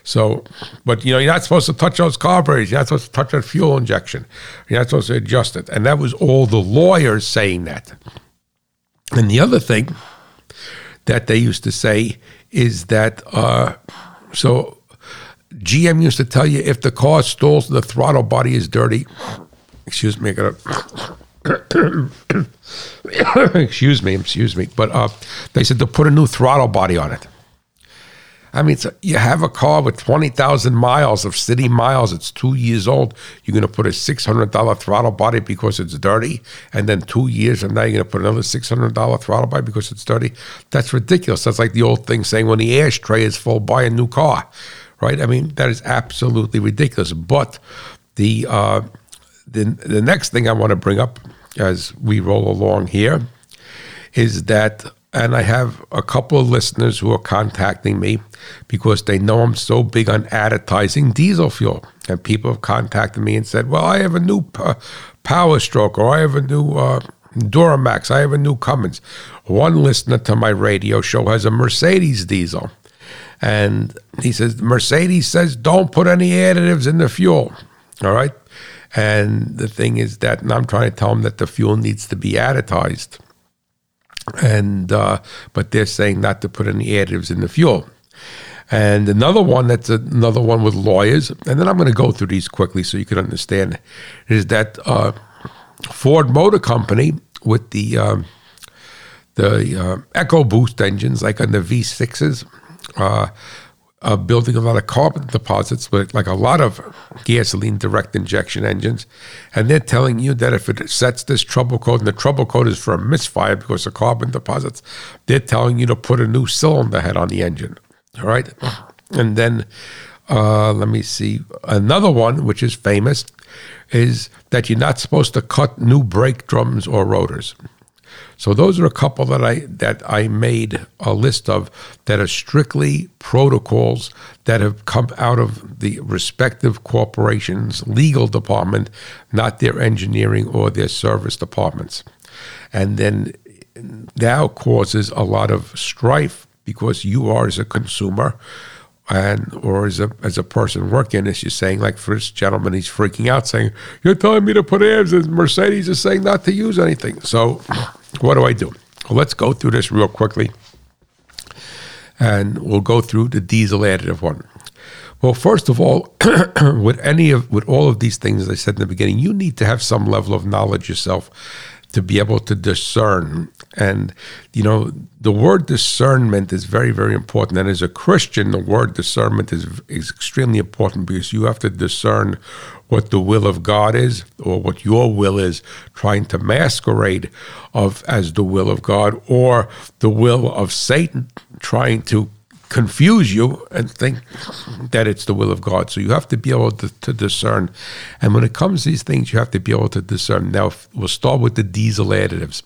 So, but you know, you're not supposed to touch those carburetors. You're not supposed to touch that fuel injection. You're not supposed to adjust it. And that was all the lawyers saying that. And the other thing that they used to say is that, uh, so GM used to tell you if the car stalls, the throttle body is dirty excuse me, I got excuse me, excuse me. But uh, they said to put a new throttle body on it. I mean, you have a car with 20,000 miles of city miles. It's two years old. You're going to put a $600 throttle body because it's dirty. And then two years from now, you're going to put another $600 throttle body because it's dirty. That's ridiculous. That's like the old thing saying when the ashtray is full, buy a new car, right? I mean, that is absolutely ridiculous. But the, uh, the, the next thing I want to bring up as we roll along here is that, and I have a couple of listeners who are contacting me because they know I'm so big on additizing diesel fuel. And people have contacted me and said, Well, I have a new uh, Power Stroke or I have a new uh, Duramax, I have a new Cummins. One listener to my radio show has a Mercedes diesel. And he says, Mercedes says, don't put any additives in the fuel. All right. And the thing is that, and I'm trying to tell them that the fuel needs to be additized. And, uh, but they're saying not to put any additives in the fuel. And another one that's another one with lawyers, and then I'm going to go through these quickly so you can understand, is that uh, Ford Motor Company with the uh, the uh, EcoBoost engines, like on the V6s, uh, building a lot of carbon deposits with like a lot of gasoline direct injection engines. And they're telling you that if it sets this trouble code, and the trouble code is for a misfire because of carbon deposits, they're telling you to put a new cylinder head on the engine. All right. And then uh, let me see. Another one, which is famous, is that you're not supposed to cut new brake drums or rotors. So those are a couple that I that I made a list of that are strictly protocols that have come out of the respective corporations' legal department, not their engineering or their service departments. And then now causes a lot of strife because you are as a consumer and or as a as a person working this, you're saying like for this gentleman, he's freaking out, saying, "You're telling me to put ads, and Mercedes is saying not to use anything." So what do I do? Well, let's go through this real quickly. And we'll go through the diesel additive one. Well, first of all, with any of with all of these things, as I said in the beginning, you need to have some level of knowledge yourself to be able to discern. And, you know, the word discernment is very, very important. And as a Christian, the word discernment is, is extremely important because you have to discern what the will of God is or what your will is, trying to masquerade of as the will of God or the will of Satan, trying to confuse you and think that it's the will of God. So you have to be able to, to, discern. And when it comes to these things, you have to be able to discern. Now, we'll start with the diesel additives.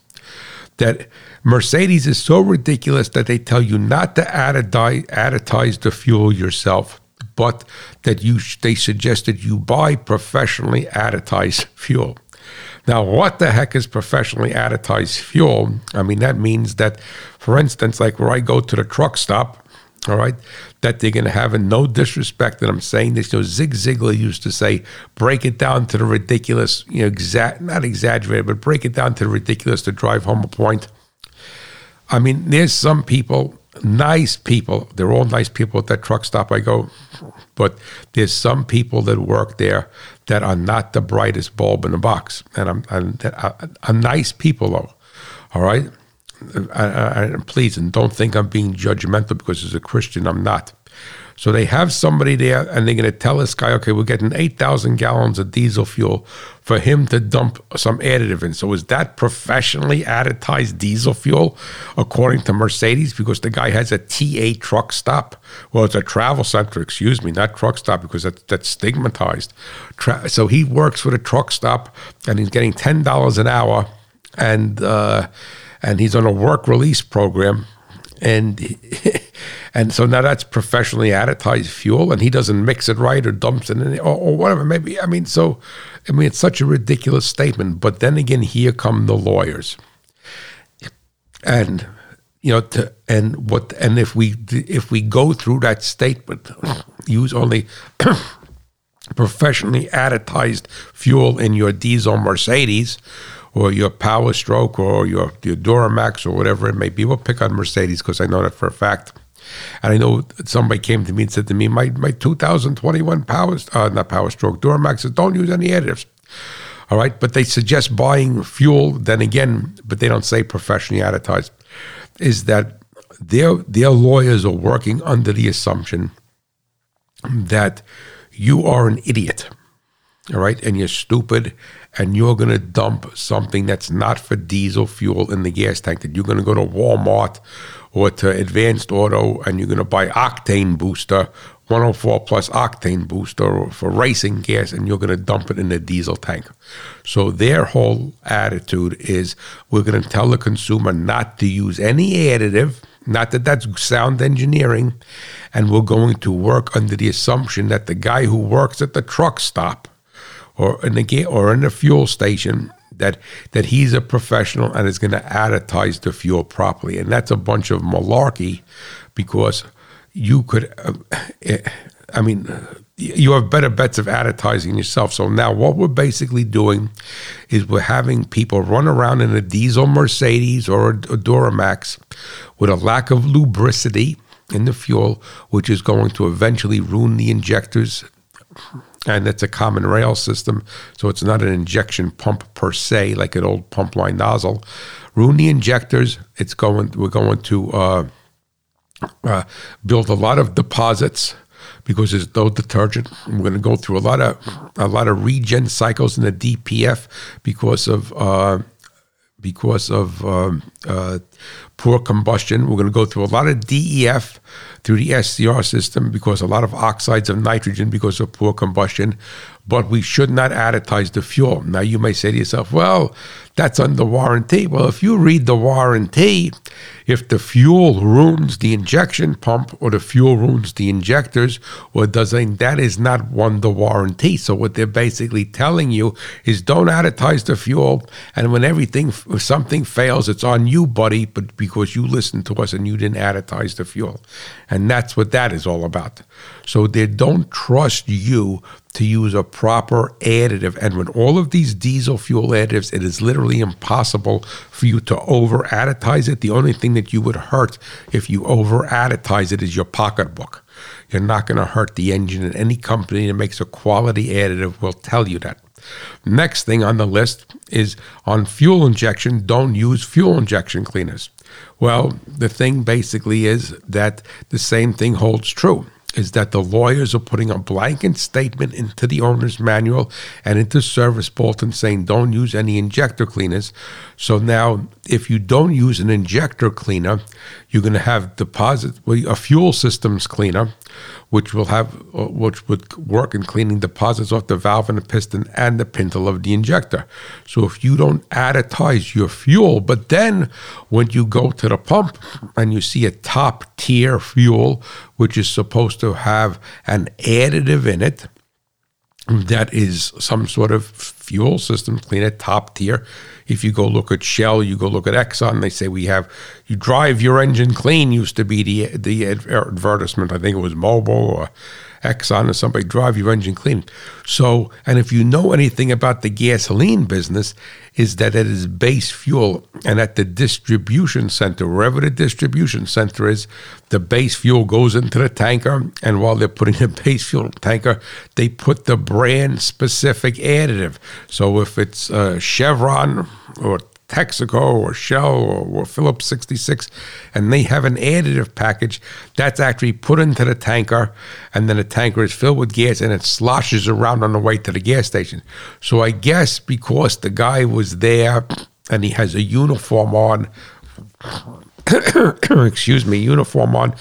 That Mercedes is so ridiculous that they tell you not to additize, the fuel yourself, but that you they suggested you buy professionally additized fuel. Now, what the heck is professionally additized fuel? I mean, that means that, for instance, like where I go to the truck stop, all right, that they're going to have, and no disrespect that I'm saying this. You know, Zig Ziglar used to say, break it down to the ridiculous, you know, exact, not exaggerated, but break it down to the ridiculous to drive home a point. I mean, there's some people, nice people, they're all nice people at that truck stop I go, but there's some people that work there that are not the brightest bulb in the box. And I'm, I'm, I'm uh, uh, nice people, though, all right? I, I, please, and don't think I'm being judgmental because as a Christian, I'm not. So they have somebody there, and they're going to tell this guy, okay, we're getting 8,000 gallons of diesel fuel for him to dump some additive in. So is that professionally additized diesel fuel, according to Mercedes? Because the guy has a TA truck stop. Well, it's a travel center, excuse me, not truck stop, because that's, that's stigmatized. Tra- so he works for the truck stop, and he's getting $10 an hour, and... Uh, and he's on a work release program, and and so now that's professionally additized fuel, and he doesn't mix it right or dumps it in or, or whatever. Maybe I mean, so I mean, it's such a ridiculous statement. But then again, here come the lawyers, and you know, to, and what, and if we if we go through that statement, use only professionally additized fuel in your diesel Mercedes or your Power Stroke or your, your Duramax or whatever it may be. We'll pick on Mercedes because I know that for a fact. And I know somebody came to me and said to me, my, my 2021 Power, uh, not Power Stroke, Duramax don't use any additives. All right. But they suggest buying fuel, then again, but they don't say professionally additized, is that their, their lawyers are working under the assumption that you are an idiot. All right. And you're stupid and you're going to dump something that's not for diesel fuel in the gas tank, that you're going to go to Walmart or to Advanced Auto and you're going to buy octane booster 104 plus octane booster for racing gas, and you're going to dump it in the diesel tank. So their whole attitude is we're going to tell the consumer not to use any additive. Not that that's sound engineering, and we're going to work under the assumption that the guy who works at the truck stop or in the or in the fuel station that that he's a professional and is going to additize the fuel properly, and that's a bunch of malarkey because you could, uh, I mean, you have better bets of additizing yourself. So now what we're basically doing is we're having people run around in a diesel Mercedes or a, a Duramax with a lack of lubricity in the fuel, which is going to eventually ruin the injectors. And it's a common rail system, so it's not an injection pump per se, like an old pump line nozzle. The injectors. It's going. We're going to uh, uh, build a lot of deposits because there's no detergent. We're going to go through a lot of a lot of regen cycles in the DPF because of uh, because of um, poor combustion. We're going to go through a lot of DEF through the SCR system because a lot of oxides of nitrogen because of poor combustion. But we should not additize the fuel. Now you may say to yourself, "Well, that's under warranty." Well, if you read the warranty, if the fuel ruins the injection pump or the fuel ruins the injectors, or doesn't that is not under warranty. So what they're basically telling you is don't additize the fuel, and when everything if something fails, it's on you, buddy, but because you listened to us and you didn't additize the fuel. And that's what that is all about. So they don't trust you to use a proper additive. And with all of these diesel fuel additives, it is literally impossible for you to over additize it. The only thing that you would hurt if you over additize it is your pocketbook. You're not going to hurt the engine, and any company that makes a quality additive will tell you that. Next thing on the list is on fuel injection, don't use fuel injection cleaners. Well, the thing basically is that the same thing holds true is that the lawyers are putting a blanket statement into the owner's manual and into service bulletin saying don't use any injector cleaners. So now, if you don't use an injector cleaner, you're going to have deposit a fuel systems cleaner, which will have uh, which would work in cleaning deposits off the valve and the piston and the pintle of the injector. So if you don't additize your fuel, but then when you go to the pump and you see a top tier fuel, which is supposed to have an additive in it that is some sort of fuel system cleaner, top tier. If you go look at Shell, you go look at Exxon, they say we have you drive your engine clean used to be the the advertisement. I think it was Mobil or Exxon or somebody drive your engine clean. So, and if you know anything about the gasoline business, is that it is base fuel, and at the distribution center, wherever the distribution center is, the base fuel goes into the tanker, and while they're putting the base fuel tanker, they put the brand specific additive. So if it's uh, Chevron or Texaco or Shell or, or Phillips 66, and they have an additive package that's actually put into the tanker, and then the tanker is filled with gas and it sloshes around on the way to the gas station. So I guess because the guy was there and he has a uniform on, excuse me, uniform on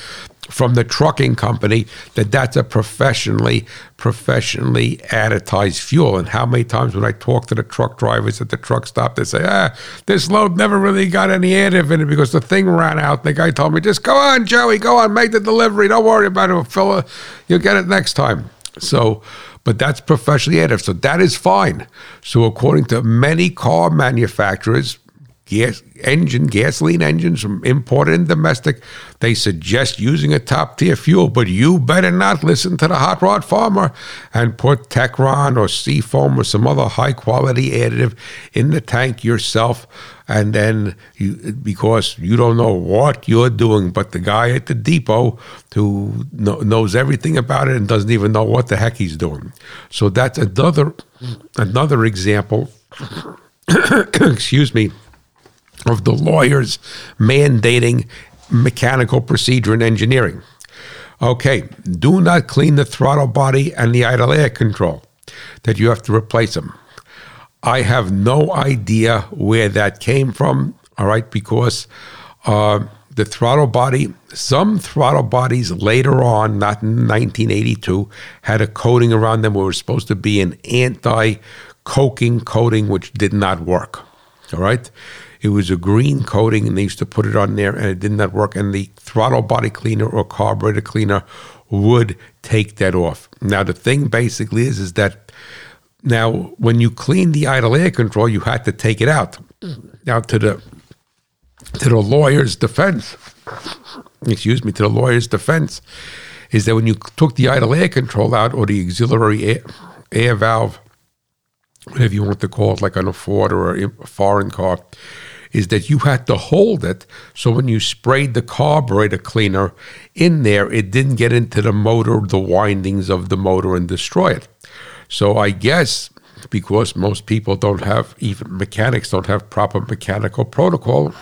from the trucking company that that's a professionally professionally additized fuel. And how many times when I talk to the truck drivers at the truck stop, they say, ah, this load never really got any additive in it because the thing ran out. The guy told me, just go on, Joey, go on, make the delivery. Don't worry about it, fella. You'll get it next time. So, but that's professionally additive. So that is fine. So according to many car manufacturers, gas engine, gasoline engines from imported and domestic. They suggest using a top tier fuel, but you better not listen to the hot rod farmer and put Techron or Seafoam or some other high quality additive in the tank yourself. And then you, because you don't know what you're doing, but the guy at the depot who knows everything about it and doesn't even know what the heck he's doing. So that's another another example. excuse me of the lawyers mandating mechanical procedure and engineering. Okay, do not clean the throttle body and the idle air control, that you have to replace them. I have no idea where that came from, all right, because uh, the throttle body, some throttle bodies later on, not in 1982, had a coating around them where it was supposed to be an anti coking coating, which did not work. All right. It was a green coating, and they used to put it on there, and it did not work. And the throttle body cleaner or carburetor cleaner would take that off. Now, the thing basically is, is that now when you clean the idle air control, you had to take it out. Now, to the to the lawyer's defense, excuse me, to the lawyer's defense, is that when you took the idle air control out or the auxiliary air, air valve, whatever you want to call it, like on a Ford or a foreign car, is that you had to hold it so when you sprayed the carburetor cleaner in there, it didn't get into the motor, the windings of the motor, and destroy it. So I guess because most people don't have, even mechanics don't have proper mechanical protocol,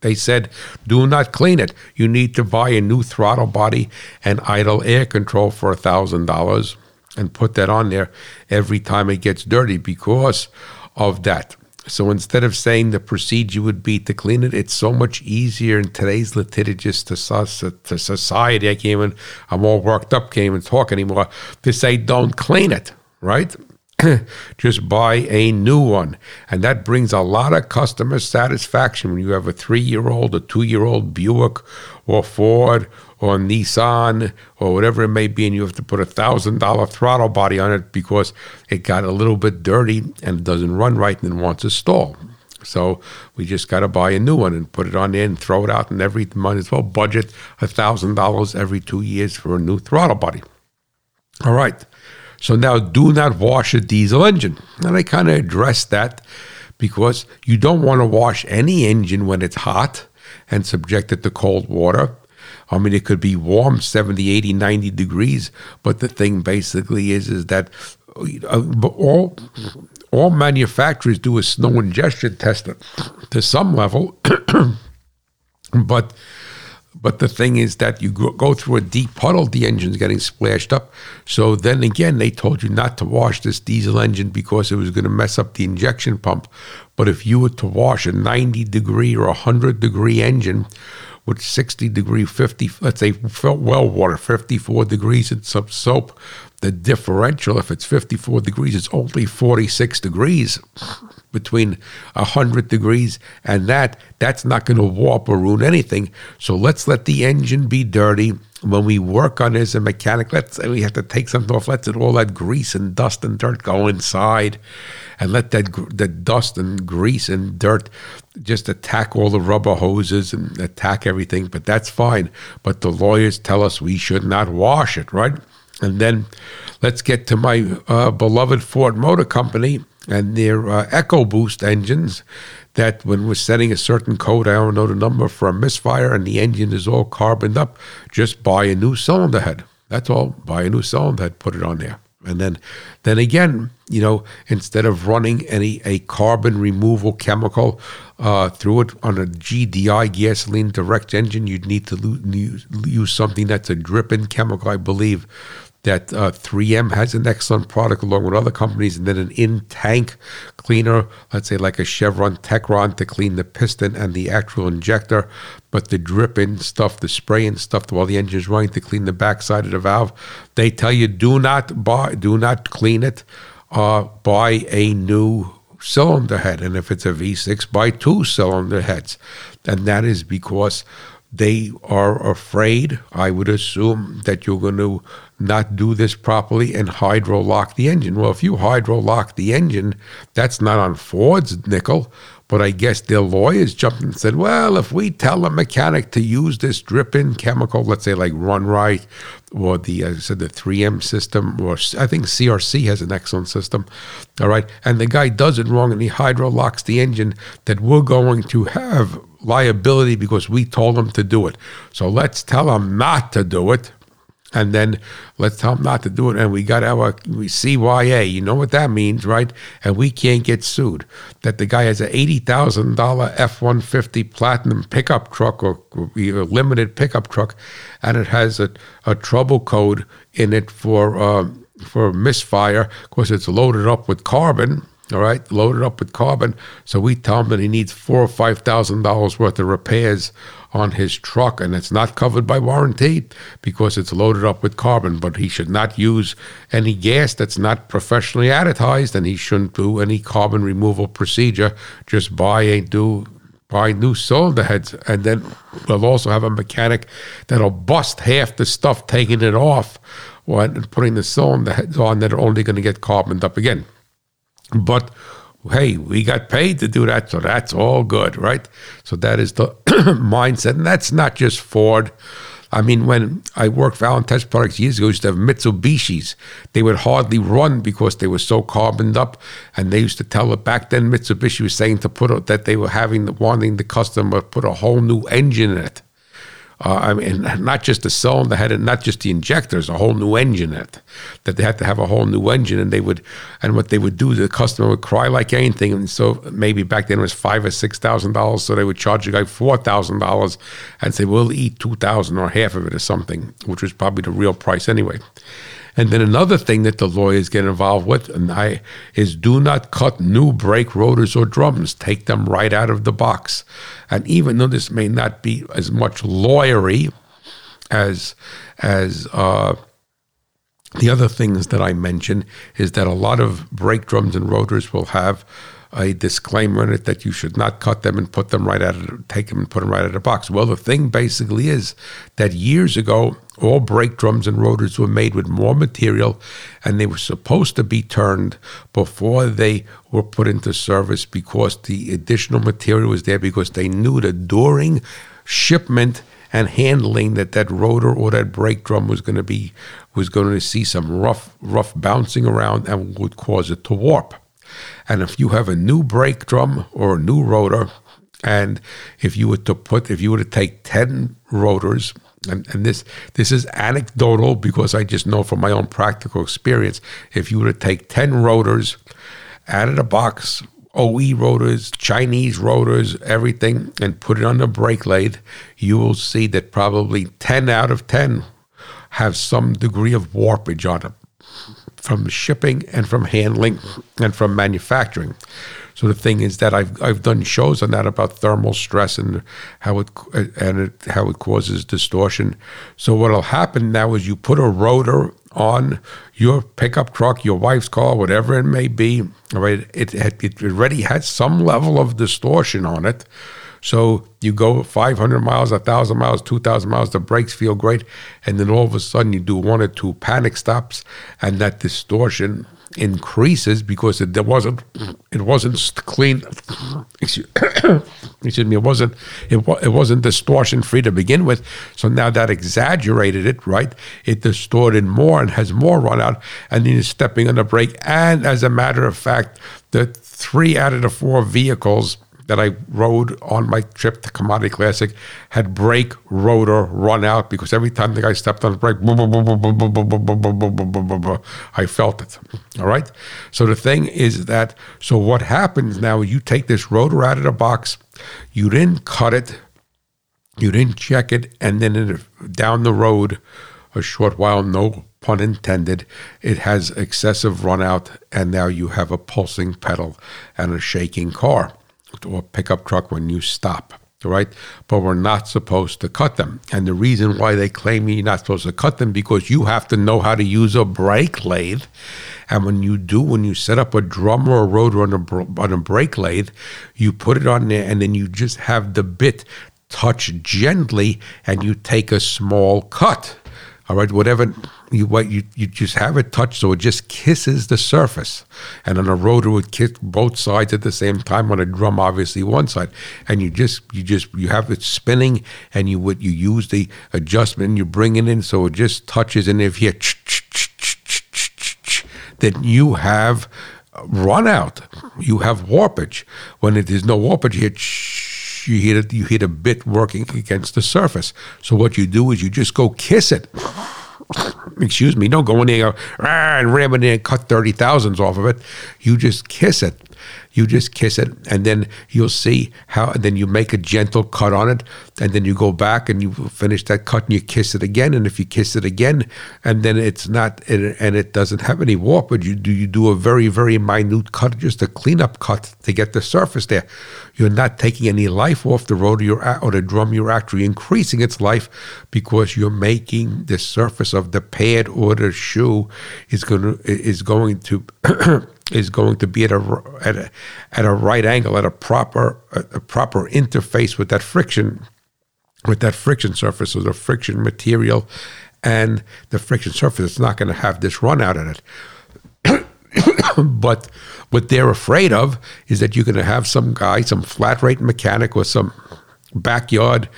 they said, do not clean it. You need to buy a new throttle body and idle air control for a $1,000 and put that on there every time it gets dirty because of that. So instead of saying the procedure would be to clean it, it's so much easier in today's litigious to, to society. I came in, I'm all worked up, can't even talk anymore, to say don't clean it, right? just buy a new one. And that brings a lot of customer satisfaction when you have a three year old, a two year old Buick or Ford or Nissan or whatever it may be, and you have to put a thousand dollar throttle body on it because it got a little bit dirty and it doesn't run right and wants to stall. So we just got to buy a new one and put it on there and throw it out, and every might as well budget a thousand dollars every two years for a new throttle body. All right. So now do not wash a diesel engine. And I kind of addressed that because you don't want to wash any engine when it's hot and subject it to cold water. I mean, it could be warm 70, 80, 90 degrees, but the thing basically is is that uh, all all manufacturers do a snow ingestion test to some level, but but the thing is that you go through a deep puddle, the engine's getting splashed up. So then again, they told you not to wash this diesel engine because it was going to mess up the injection pump. But if you were to wash a 90 degree or 100 degree engine with 60 degree, 50, let's say well water, 54 degrees and some soap, the differential, if it's 54 degrees, it's only 46 degrees between 100 degrees and that. That's not going to warp or ruin anything. So let's let the engine be dirty. When we work on it as a mechanic, let's say we have to take something off, let's let all that grease and dust and dirt go inside and let that, that dust and grease and dirt just attack all the rubber hoses and attack everything. But that's fine. But the lawyers tell us we should not wash it, right? And then let's get to my uh, beloved Ford Motor Company and their uh, EcoBoost engines. That when we're setting a certain code, I don't know the number for a misfire, and the engine is all carboned up, just buy a new cylinder head. That's all. Buy a new cylinder head, put it on there. And then, then again, you know, instead of running any a carbon removal chemical uh, through it on a GDI gasoline direct engine, you'd need to use, use something that's a drip-in chemical, I believe, that uh, 3M has an excellent product along with other companies, and then an in tank cleaner, let's say like a Chevron Techron to clean the piston and the actual injector. But the drip in stuff, the spray in stuff while the engine is running to clean the backside of the valve, they tell you do not buy, do not clean it. Uh, buy a new cylinder head, and if it's a V6, buy two cylinder heads, and that is because they are afraid, I would assume, that you're going to not do this properly and hydro lock the engine. Well, if you hydro lock the engine, that's not on Ford's nickel. But I guess their lawyers jumped and said, well, if we tell a mechanic to use this drip in chemical, let's say like Run Right or the, uh, said the 3M system, or I think CRC has an excellent system, all right, and the guy does it wrong and he hydro locks the engine, that we're going to have liability because we told them to do it. So let's tell them not to do it and then let's tell them not to do it. And we got our we CYA. You know what that means, right? And we can't get sued. That the guy has an eighty thousand dollar F one fifty platinum pickup truck or, or a limited pickup truck, and it has a, a trouble code in it for uh, for misfire because it's loaded up with carbon all right, loaded up with carbon. So we tell him that he needs four or five thousand dollars worth of repairs on his truck, and it's not covered by warranty because it's loaded up with carbon. But he should not use any gas that's not professionally additized, and he shouldn't do any carbon removal procedure. Just buy a do buy new cylinder heads, and then we'll also have a mechanic that'll bust half the stuff, taking it off, and putting the cylinder heads on that are only going to get carboned up again. But hey, we got paid to do that, so that's all good, right? So that is the mindset. And that's not just Ford. I mean, when I worked Test Products years ago, used to have Mitsubishis. They would hardly run because they were so carboned up. And they used to tell it back then, Mitsubishi was saying to put a, that they were having the, wanting the customer to put a whole new engine in it. Uh, I mean, not just the cylinder head and not just the injectors, a whole new engine in. That they had to have a whole new engine, and they would, and what they would do, the customer would cry like anything. And so maybe back then it was five or six thousand dollars, so they would charge the guy four thousand dollars, and say we'll eat two thousand or half of it or something, which was probably the real price anyway. And then another thing that the lawyers get involved with and I, is do not cut new brake rotors or drums. Take them right out of the box. And even though this may not be as much lawyery as as uh, the other things that I mentioned, is that a lot of brake drums and rotors will have a disclaimer in it that you should not cut them and put them right out of take them and put them right out of the box. Well, the thing basically is that years ago, all brake drums and rotors were made with more material, and they were supposed to be turned before they were put into service because the additional material was there because they knew that during shipment and handling that that rotor or that brake drum was going to be was going to see some rough rough bouncing around and would cause it to warp. And if you have a new brake drum or a new rotor, and if you were to put, if you were to take 10 rotors, and, and this this is anecdotal because I just know from my own practical experience, if you were to take 10 rotors out of the box, OE rotors, Chinese rotors, everything, and put it on the brake lathe, you will see that probably 10 out of 10 have some degree of warpage on them from shipping and from handling and from manufacturing. So the thing is that I've I've done shows on that about thermal stress and how it and it, how it causes distortion. So what'll happen now is you put a rotor on your pickup truck, your wife's car, whatever it may be. Right, it it already has some level of distortion on it. So you go 500 miles, 1,000 miles, 2,000 miles, the brakes feel great. And then all of a sudden you do one or two panic stops and that distortion increases because it, wasn't it wasn't clean excuse, excuse me it wasn't it, it wasn't distortion free to begin with. So now that exaggerated it right it distorted more and has more run out and then you're stepping on the brake. And as a matter of fact the three out of the four vehicles that I rode on my trip to Commodity Classic had brake rotor run out because every time the guy stepped on the brake, I felt it. All right. So the thing is that, so what happens now, you take this rotor out of the box, you didn't cut it, you didn't check it, and then down the road, a short while, no pun intended, it has excessive run out, and now you have a pulsing pedal and a shaking car or pickup truck when you stop, right? But we're not supposed to cut them. And the reason why they claim you're not supposed to cut them because you have to know how to use a brake lathe. And when you do, when you set up a drum or a rotor on a, on a brake lathe, you put it on there and then you just have the bit touch gently and you take a small cut. All right, whatever you what you you just have it touch so it just kisses the surface, and on a rotor would kiss both sides at the same time. On a drum, obviously one side, and you just you just you have it spinning, and you would you use the adjustment, you bring it in so it just touches, and if you then you have run out, you have warpage. When it is no warpage, you you hit it, you hit a bit working against the surface. So what you do is you just go kiss it. Excuse me, don't go in there and ram it in and cut thirty thousands off of it. You just kiss it. You just kiss it, and then you'll see how. And then you make a gentle cut on it, and then you go back and you finish that cut, and you kiss it again. And if you kiss it again, and then it's not, and it doesn't have any warp, but you do you do a very very minute cut, just a cleanup cut to get the surface there. You're not taking any life off the rotor you're or the drum. You're actually increasing its life because you're making the surface of the pad or the shoe is going to is going to is going to be at a at a at a right angle at a proper a, a proper interface with that friction with that friction surface or the friction material and the friction surface. It's not going to have this run out in it. but what they're afraid of is that you're going to have some guy, some flat rate mechanic or some backyard,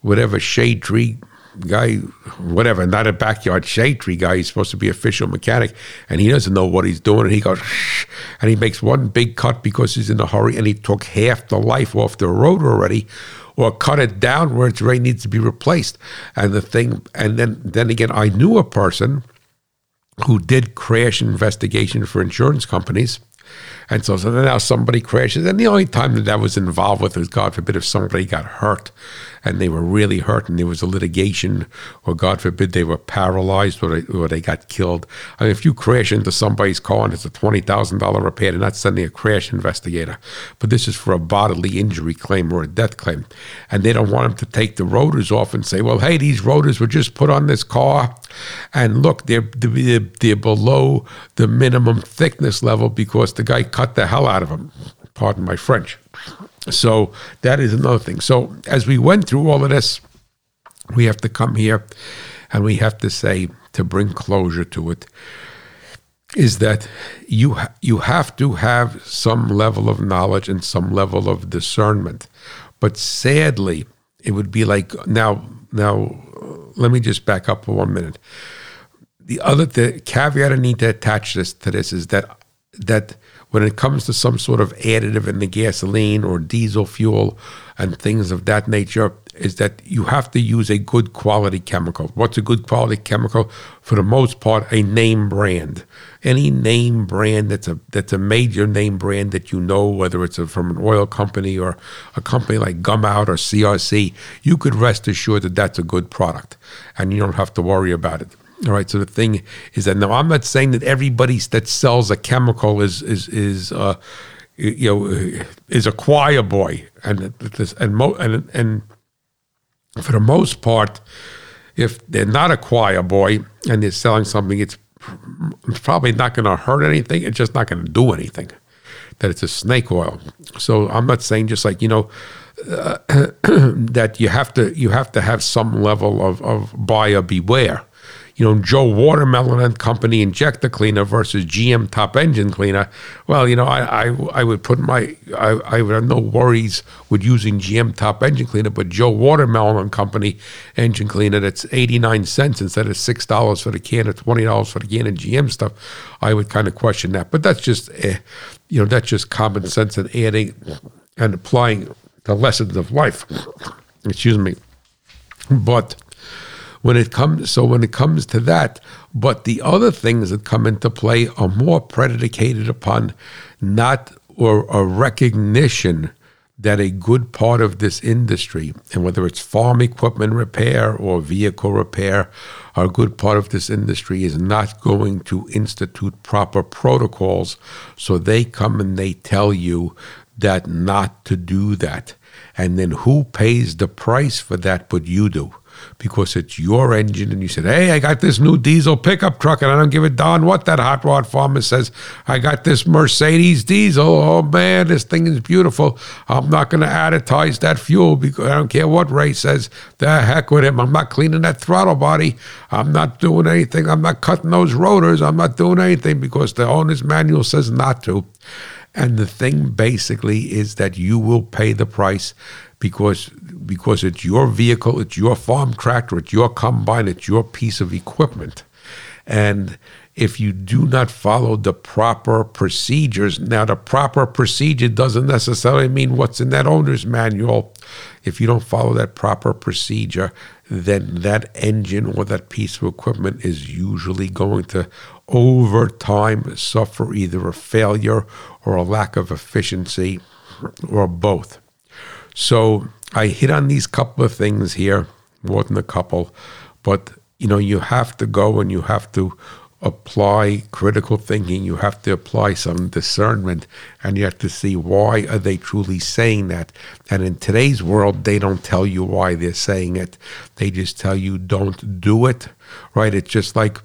whatever shade tree guy, whatever, not a backyard shade tree guy. He's supposed to be official mechanic, and he doesn't know what he's doing. And he goes, and he makes one big cut because he's in a hurry, and he took half the life off the road already, or cut it down where it really needs to be replaced. And the thing, and then then again, I knew a person who did crash investigation for insurance companies. And so, so then now somebody crashes. And the only time that that was involved with was, God forbid, if somebody got hurt and they were really hurt and there was a litigation, or God forbid they were paralyzed or they, or they got killed. I mean, if you crash into somebody's car and it's a $20,000 repair, they're not sending a crash investigator. But this is for a bodily injury claim or a death claim. And they don't want them to take the rotors off and say, well, hey, these rotors were just put on this car. And look, they're, they're, they're below the minimum thickness level because the guy cut the hell out of them. Pardon my French. So that is another thing. So as we went through all of this, we have to come here and we have to say to bring closure to it is that you ha- you have to have some level of knowledge and some level of discernment. But sadly, it would be like now now uh, let me just back up for one minute. The other the caveat I need to attach this to this is that that when it comes to some sort of additive in the gasoline or diesel fuel and things of that nature is that you have to use a good quality chemical. What's a good quality chemical? For the most part, a name brand. Any name brand that's a that's a major name brand that you know, whether it's a, from an oil company or a company like Gumout or CRC, you could rest assured that that's a good product, and you don't have to worry about it. All right. So the thing is that now I'm not saying that everybody that sells a chemical is is is uh, you know is a choir boy and and mo- and and for the most part, if they're not a choir boy and they're selling something, it's probably not going to hurt anything. It's just not going to do anything. That it's a snake oil. So I'm not saying just like you know. Uh, that you have to you have to have some level of, of buyer beware you know, Joe Watermelon and Company injector cleaner versus GM top engine cleaner. Well, you know, I, I, I would put my, I, I would have no worries with using GM top engine cleaner, but Joe Watermelon and Company engine cleaner that's 89 cents instead of $6 for the can or $20 for the can of GM stuff, I would kind of question that. But that's just, eh, you know, that's just common sense and adding and applying the lessons of life. Excuse me. But when it comes so when it comes to that but the other things that come into play are more predicated upon not or a recognition that a good part of this industry, and whether it's farm equipment repair or vehicle repair, a good part of this industry is not going to institute proper protocols. So they come and they tell you that not to do that. And then who pays the price for that but you do? Because it's your engine and you said, Hey, I got this new diesel pickup truck and I don't give a darn what that hot rod farmer says. I got this Mercedes diesel. Oh man, this thing is beautiful. I'm not going to additize that fuel because I don't care what Ray says. The heck with him. I'm not cleaning that throttle body. I'm not doing anything. I'm not cutting those rotors. I'm not doing anything because the owner's manual says not to. And the thing basically is that you will pay the price because because it's your vehicle, it's your farm tractor, it's your combine, it's your piece of equipment. And if you do not follow the proper procedures, now the proper procedure doesn't necessarily mean what's in that owner's manual. If you don't follow that proper procedure, then that engine or that piece of equipment is usually going to, over time, suffer either a failure or a lack of efficiency or both. So I hit on these couple of things here, more than a couple, but you know, you have to go and you have to apply critical thinking you have to apply some discernment and you have to see why are they truly saying that. And in today's world they don't tell you why they're saying it. They just tell you don't do it right? It's just like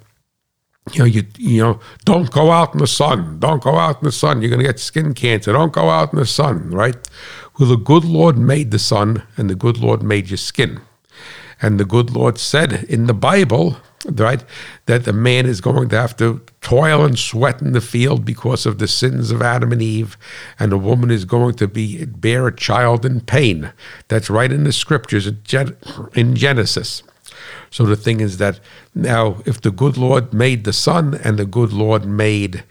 you know you you know don't go out in the sun. Don't go out in the sun. You're going to get skin cancer. Don't go out in the sun right well the good lord made the sun and the good lord made your skin and the good lord said in the bible right? That the man is going to have to toil and sweat in the field because of the sins of Adam and Eve, and the woman is going to be bear a child in pain. That's right in the scriptures in Genesis. So the thing is that now, if the good Lord made the sun and the good Lord made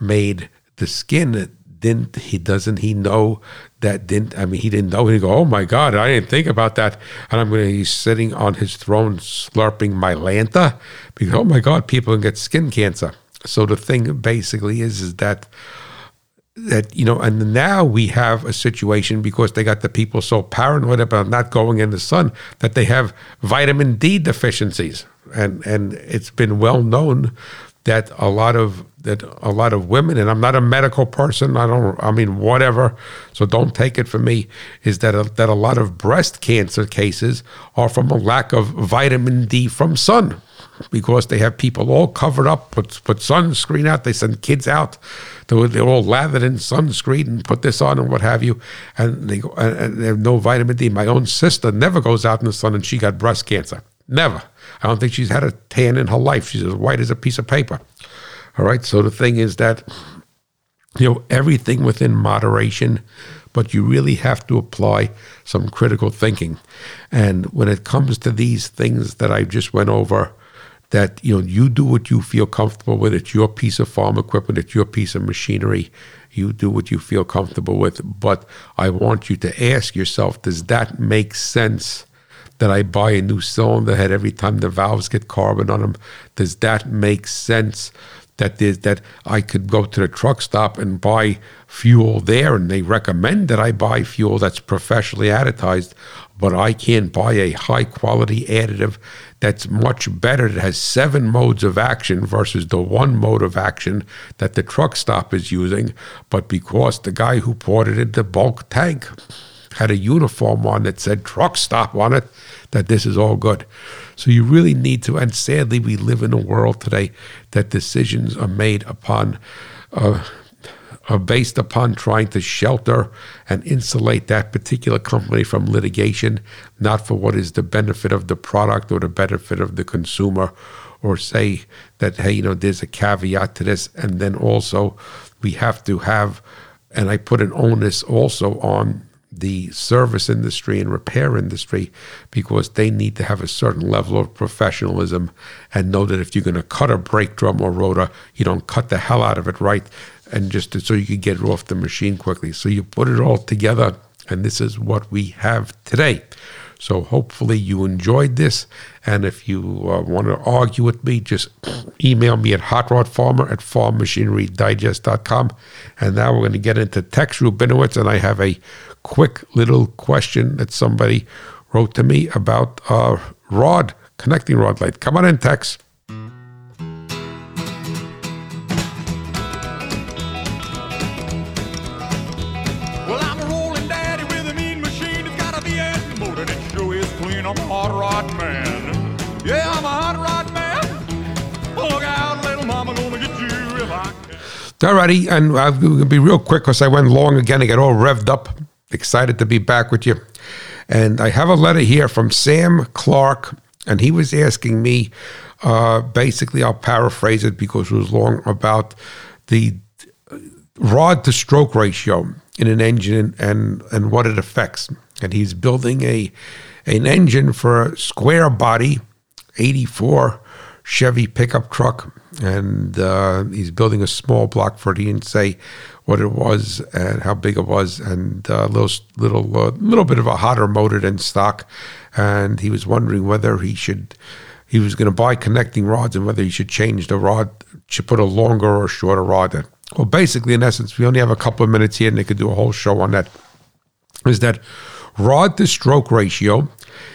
made the skin, didn't he doesn't he know that didn't I mean he didn't know. He go oh my god I didn't think about that. And I'm going to he's sitting on his throne slurping Mylanta because oh my god people can get skin cancer. So the thing basically is is that that you know and now we have a situation because they got the people so paranoid about not going in the sun that they have vitamin D deficiencies. And and it's been well known that a lot of that a lot of women and I'm not a medical person I don't I mean whatever so don't take it from me is that a, that a lot of breast cancer cases are from a lack of vitamin D from sun because they have people all covered up put put sunscreen out they send kids out they're, all lathered in sunscreen and put this on and what have you and they and they have no vitamin D. My own sister never goes out in the sun and she got breast cancer never I don't think she's had a tan in her life. She's as white as a piece of paper. All right. So the thing is that, you know, everything within moderation, but you really have to apply some critical thinking. And when it comes to these things that I just went over, that you know you do what you feel comfortable with. It's your piece of farm equipment. It's your piece of machinery. You do what you feel comfortable with. But I want you to ask yourself: Does that make sense? That I buy a new cylinder head every time the valves get carbon on them? Does that make sense? That is that I could go to the truck stop and buy fuel there, and they recommend that I buy fuel that's professionally additized, but I can't buy a high quality additive that's much better. That has seven modes of action versus the one mode of action that the truck stop is using, but because the guy who poured it in the bulk tank had a uniform on that said truck stop on it, that this is all good. So you really need to, and sadly, we live in a world today that decisions are made upon, uh, are based upon trying to shelter and insulate that particular company from litigation, not for what is the benefit of the product or the benefit of the consumer, or say that, hey, you know, there's a caveat to this. And then also, we have to have, and I put an onus also on the service industry and repair industry because they need to have a certain level of professionalism and know that if you're going to cut a brake drum or rotor, you don't cut the hell out of it right and just to, so you can get it off the machine quickly. So you put it all together, and this is what we have today. So hopefully you enjoyed this. And if you uh, want to argue with me, just email me at hotrodfarmer at farmmachinerydigest.com. And now we're going to get into Tex Rubinowitz, and I have a quick little question that somebody wrote to me about uh, rod, connecting rod light. Come on in, Tex. Alrighty, and I'm going to be real quick because I went long again. I get all revved up. Excited to be back with you. And I have a letter here from Sam Clark, and he was asking me uh, basically, I'll paraphrase it because it was long about the rod to stroke ratio in an engine and, and what it affects. And he's building a an engine for a square body, 84 Chevy pickup truck, and uh, he's building a small block for it. He didn't say what it was and how big it was, and a uh, little little uh, little bit of a hotter motor than stock. And he was wondering whether he should he was going to buy connecting rods and whether he should change the rod, should put a longer or shorter rod in. Well, basically, in essence, we only have a couple of minutes here, and they could do a whole show on that. Is that rod to stroke ratio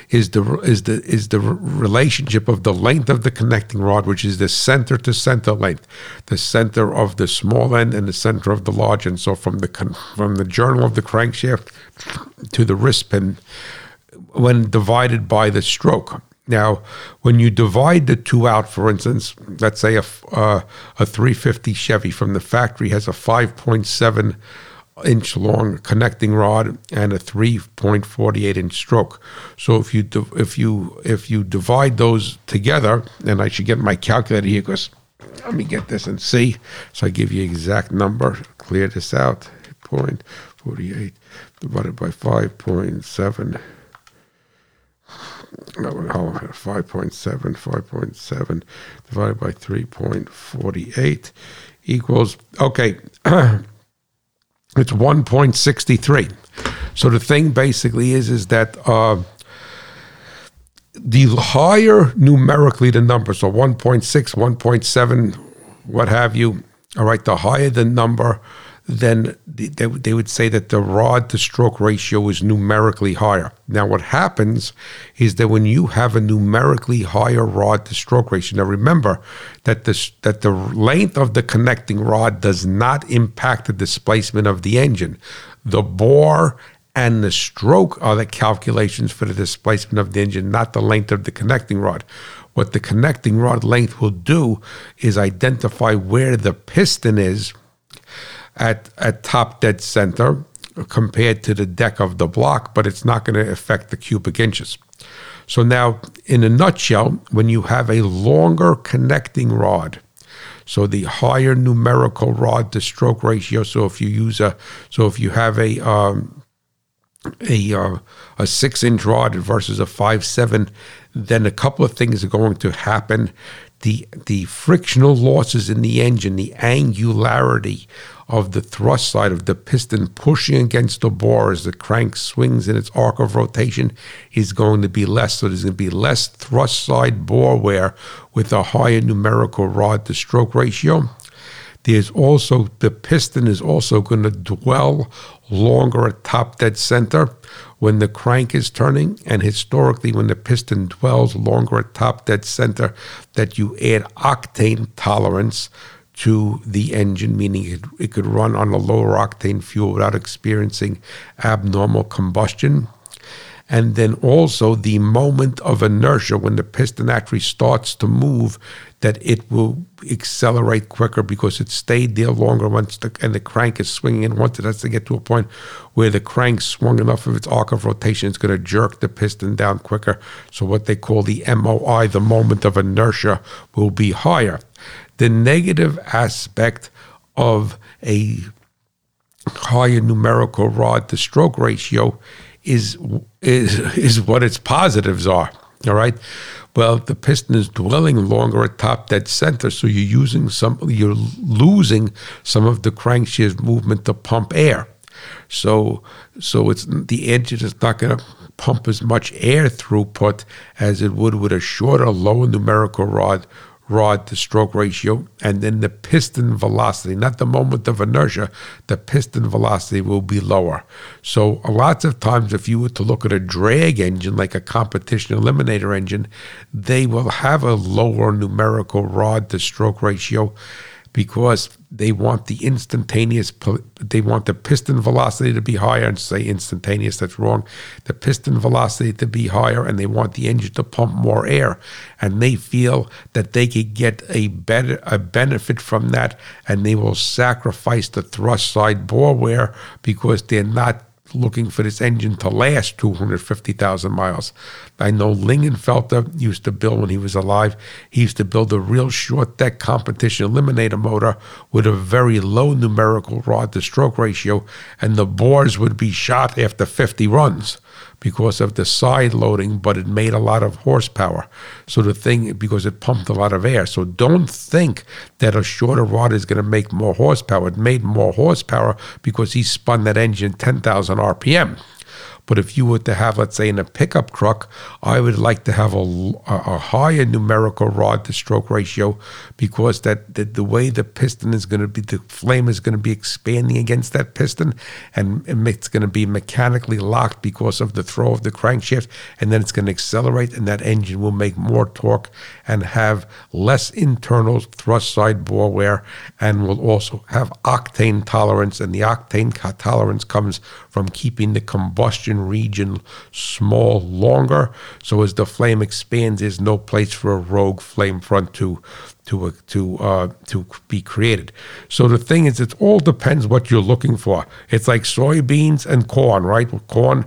is the is the is the relationship of the length of the connecting rod, which is the center to center length, the center of the small end and the center of the large end. So from the from the journal of the crankshaft to the wrist pin, when divided by the stroke. Now, when you divide the two out, for instance, let's say a uh, a 350 Chevy from the factory has a 5.7 inch long connecting rod and a 3.48 inch stroke. So if you if you if you divide those together, and I should get my calculator here because let me get this and see. So I give you exact number. Clear this out. 0.48 divided by 5.7. No, 5.7, 5.7 divided by 3.48 equals, okay, It's 1.63. So the thing basically is is that uh, the higher numerically the number, so 1.6, 1.7, what have you, all right, the higher the number, then they, they would say that the rod to stroke ratio is numerically higher. Now, what happens is that when you have a numerically higher rod to stroke ratio, now remember that the, that the length of the connecting rod does not impact the displacement of the engine. The bore and the stroke are the calculations for the displacement of the engine, not the length of the connecting rod. What the connecting rod length will do is identify where the piston is at, at top dead center compared to the deck of the block, but it's not going to affect the cubic inches. So now, in a nutshell, when you have a longer connecting rod, so the higher numerical rod to stroke ratio. So if you use a, so if you have a um, a uh, a six inch rod versus a five seven, then a couple of things are going to happen. The the frictional losses in the engine, the angularity of the thrust side of the piston pushing against the bore as the crank swings in its arc of rotation is going to be less. So there's going to be less thrust side bore wear with a higher numerical rod to stroke ratio. There's also the piston is also going to dwell longer at top dead center when the crank is turning, and historically, when the piston dwells longer at top dead center, that you add octane tolerance to the engine, meaning it, it could run on a lower octane fuel without experiencing abnormal combustion. And then also the moment of inertia, when the piston actually starts to move, that it will accelerate quicker because it stayed there longer once the, and the crank is swinging. And once it has to get to a point where the crank swung enough of its arc of rotation, it's going to jerk the piston down quicker. So what they call the MOI, the moment of inertia, will be higher the negative aspect of a higher numerical rod to stroke ratio is is is what its positives are. All right. Well, the piston is dwelling longer at top dead center, so you're using some, you're losing some of the crankshaft movement to pump air. So, so it's the engine is not going to pump as much air throughput as it would with a shorter, lower numerical rod rod to stroke ratio, and then the piston velocity, not the moment of inertia, the piston velocity will be lower. So, lots of times, if you were to look at a drag engine like a competition eliminator engine, they will have a lower numerical rod to stroke ratio because they want the instantaneous, they want the piston velocity to be higher and say instantaneous, that's wrong. The piston velocity to be higher and they want the engine to pump more air. And they feel that they could get a better, a benefit from that and they will sacrifice the thrust side bore wear because they're not looking for this engine to last 250,000 miles. I know Lingenfelter used to build when he was alive, he used to build a real short deck competition eliminator motor with a very low numerical rod to stroke ratio, and the bores would be shot after 50 runs because of the side loading, but it made a lot of horsepower. So the thing, because it pumped a lot of air. So don't think that a shorter rod is going to make more horsepower. It made more horsepower because he spun that engine 10,000 RPM. But if you were to have, let's say, in a pickup truck, I would like to have a, a higher numerical rod to stroke ratio because that, that the way the piston is going to be, the flame is going to be expanding against that piston, and it's going to be mechanically locked because of the throw of the crankshaft, and then it's going to accelerate, and that engine will make more torque and have less internal thrust side bore wear, and will also have octane tolerance, and the octane tolerance comes from keeping the combustion region small longer. So as the flame expands, there's no place for a rogue flame front to to uh, to uh, to be created. So the thing is, it all depends what you're looking for. It's like soybeans and corn, right? Corn,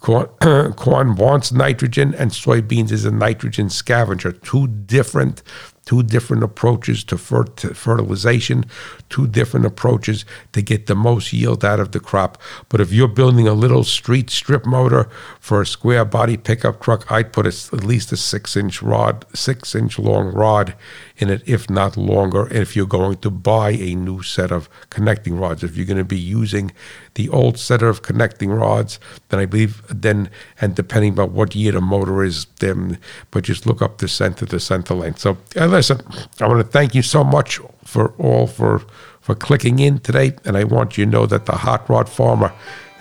corn, corn wants nitrogen, and soybeans is a nitrogen scavenger. Two different two different approaches to, fertilization, two different approaches to get the most yield out of the crop. But if you're building a little street strip motor for a square body pickup truck, I'd put a, at least a six inch rod, six inch long rod in it, if not longer. If you're going to buy a new set of connecting rods, if you're going to be using the old set of connecting rods, then I believe then and depending about what year the motor is, then but just look up the center to center length. So uh, listen, I want to thank you so much for all for for clicking in today, and I want you to know that the hot rod farmer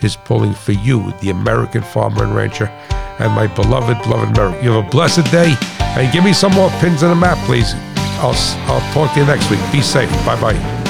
is pulling for you, the American farmer and rancher, and my beloved, beloved America. You have a blessed day, and give me some more pins on the map, please. I'll I'll talk to you next week. Be safe. Bye bye.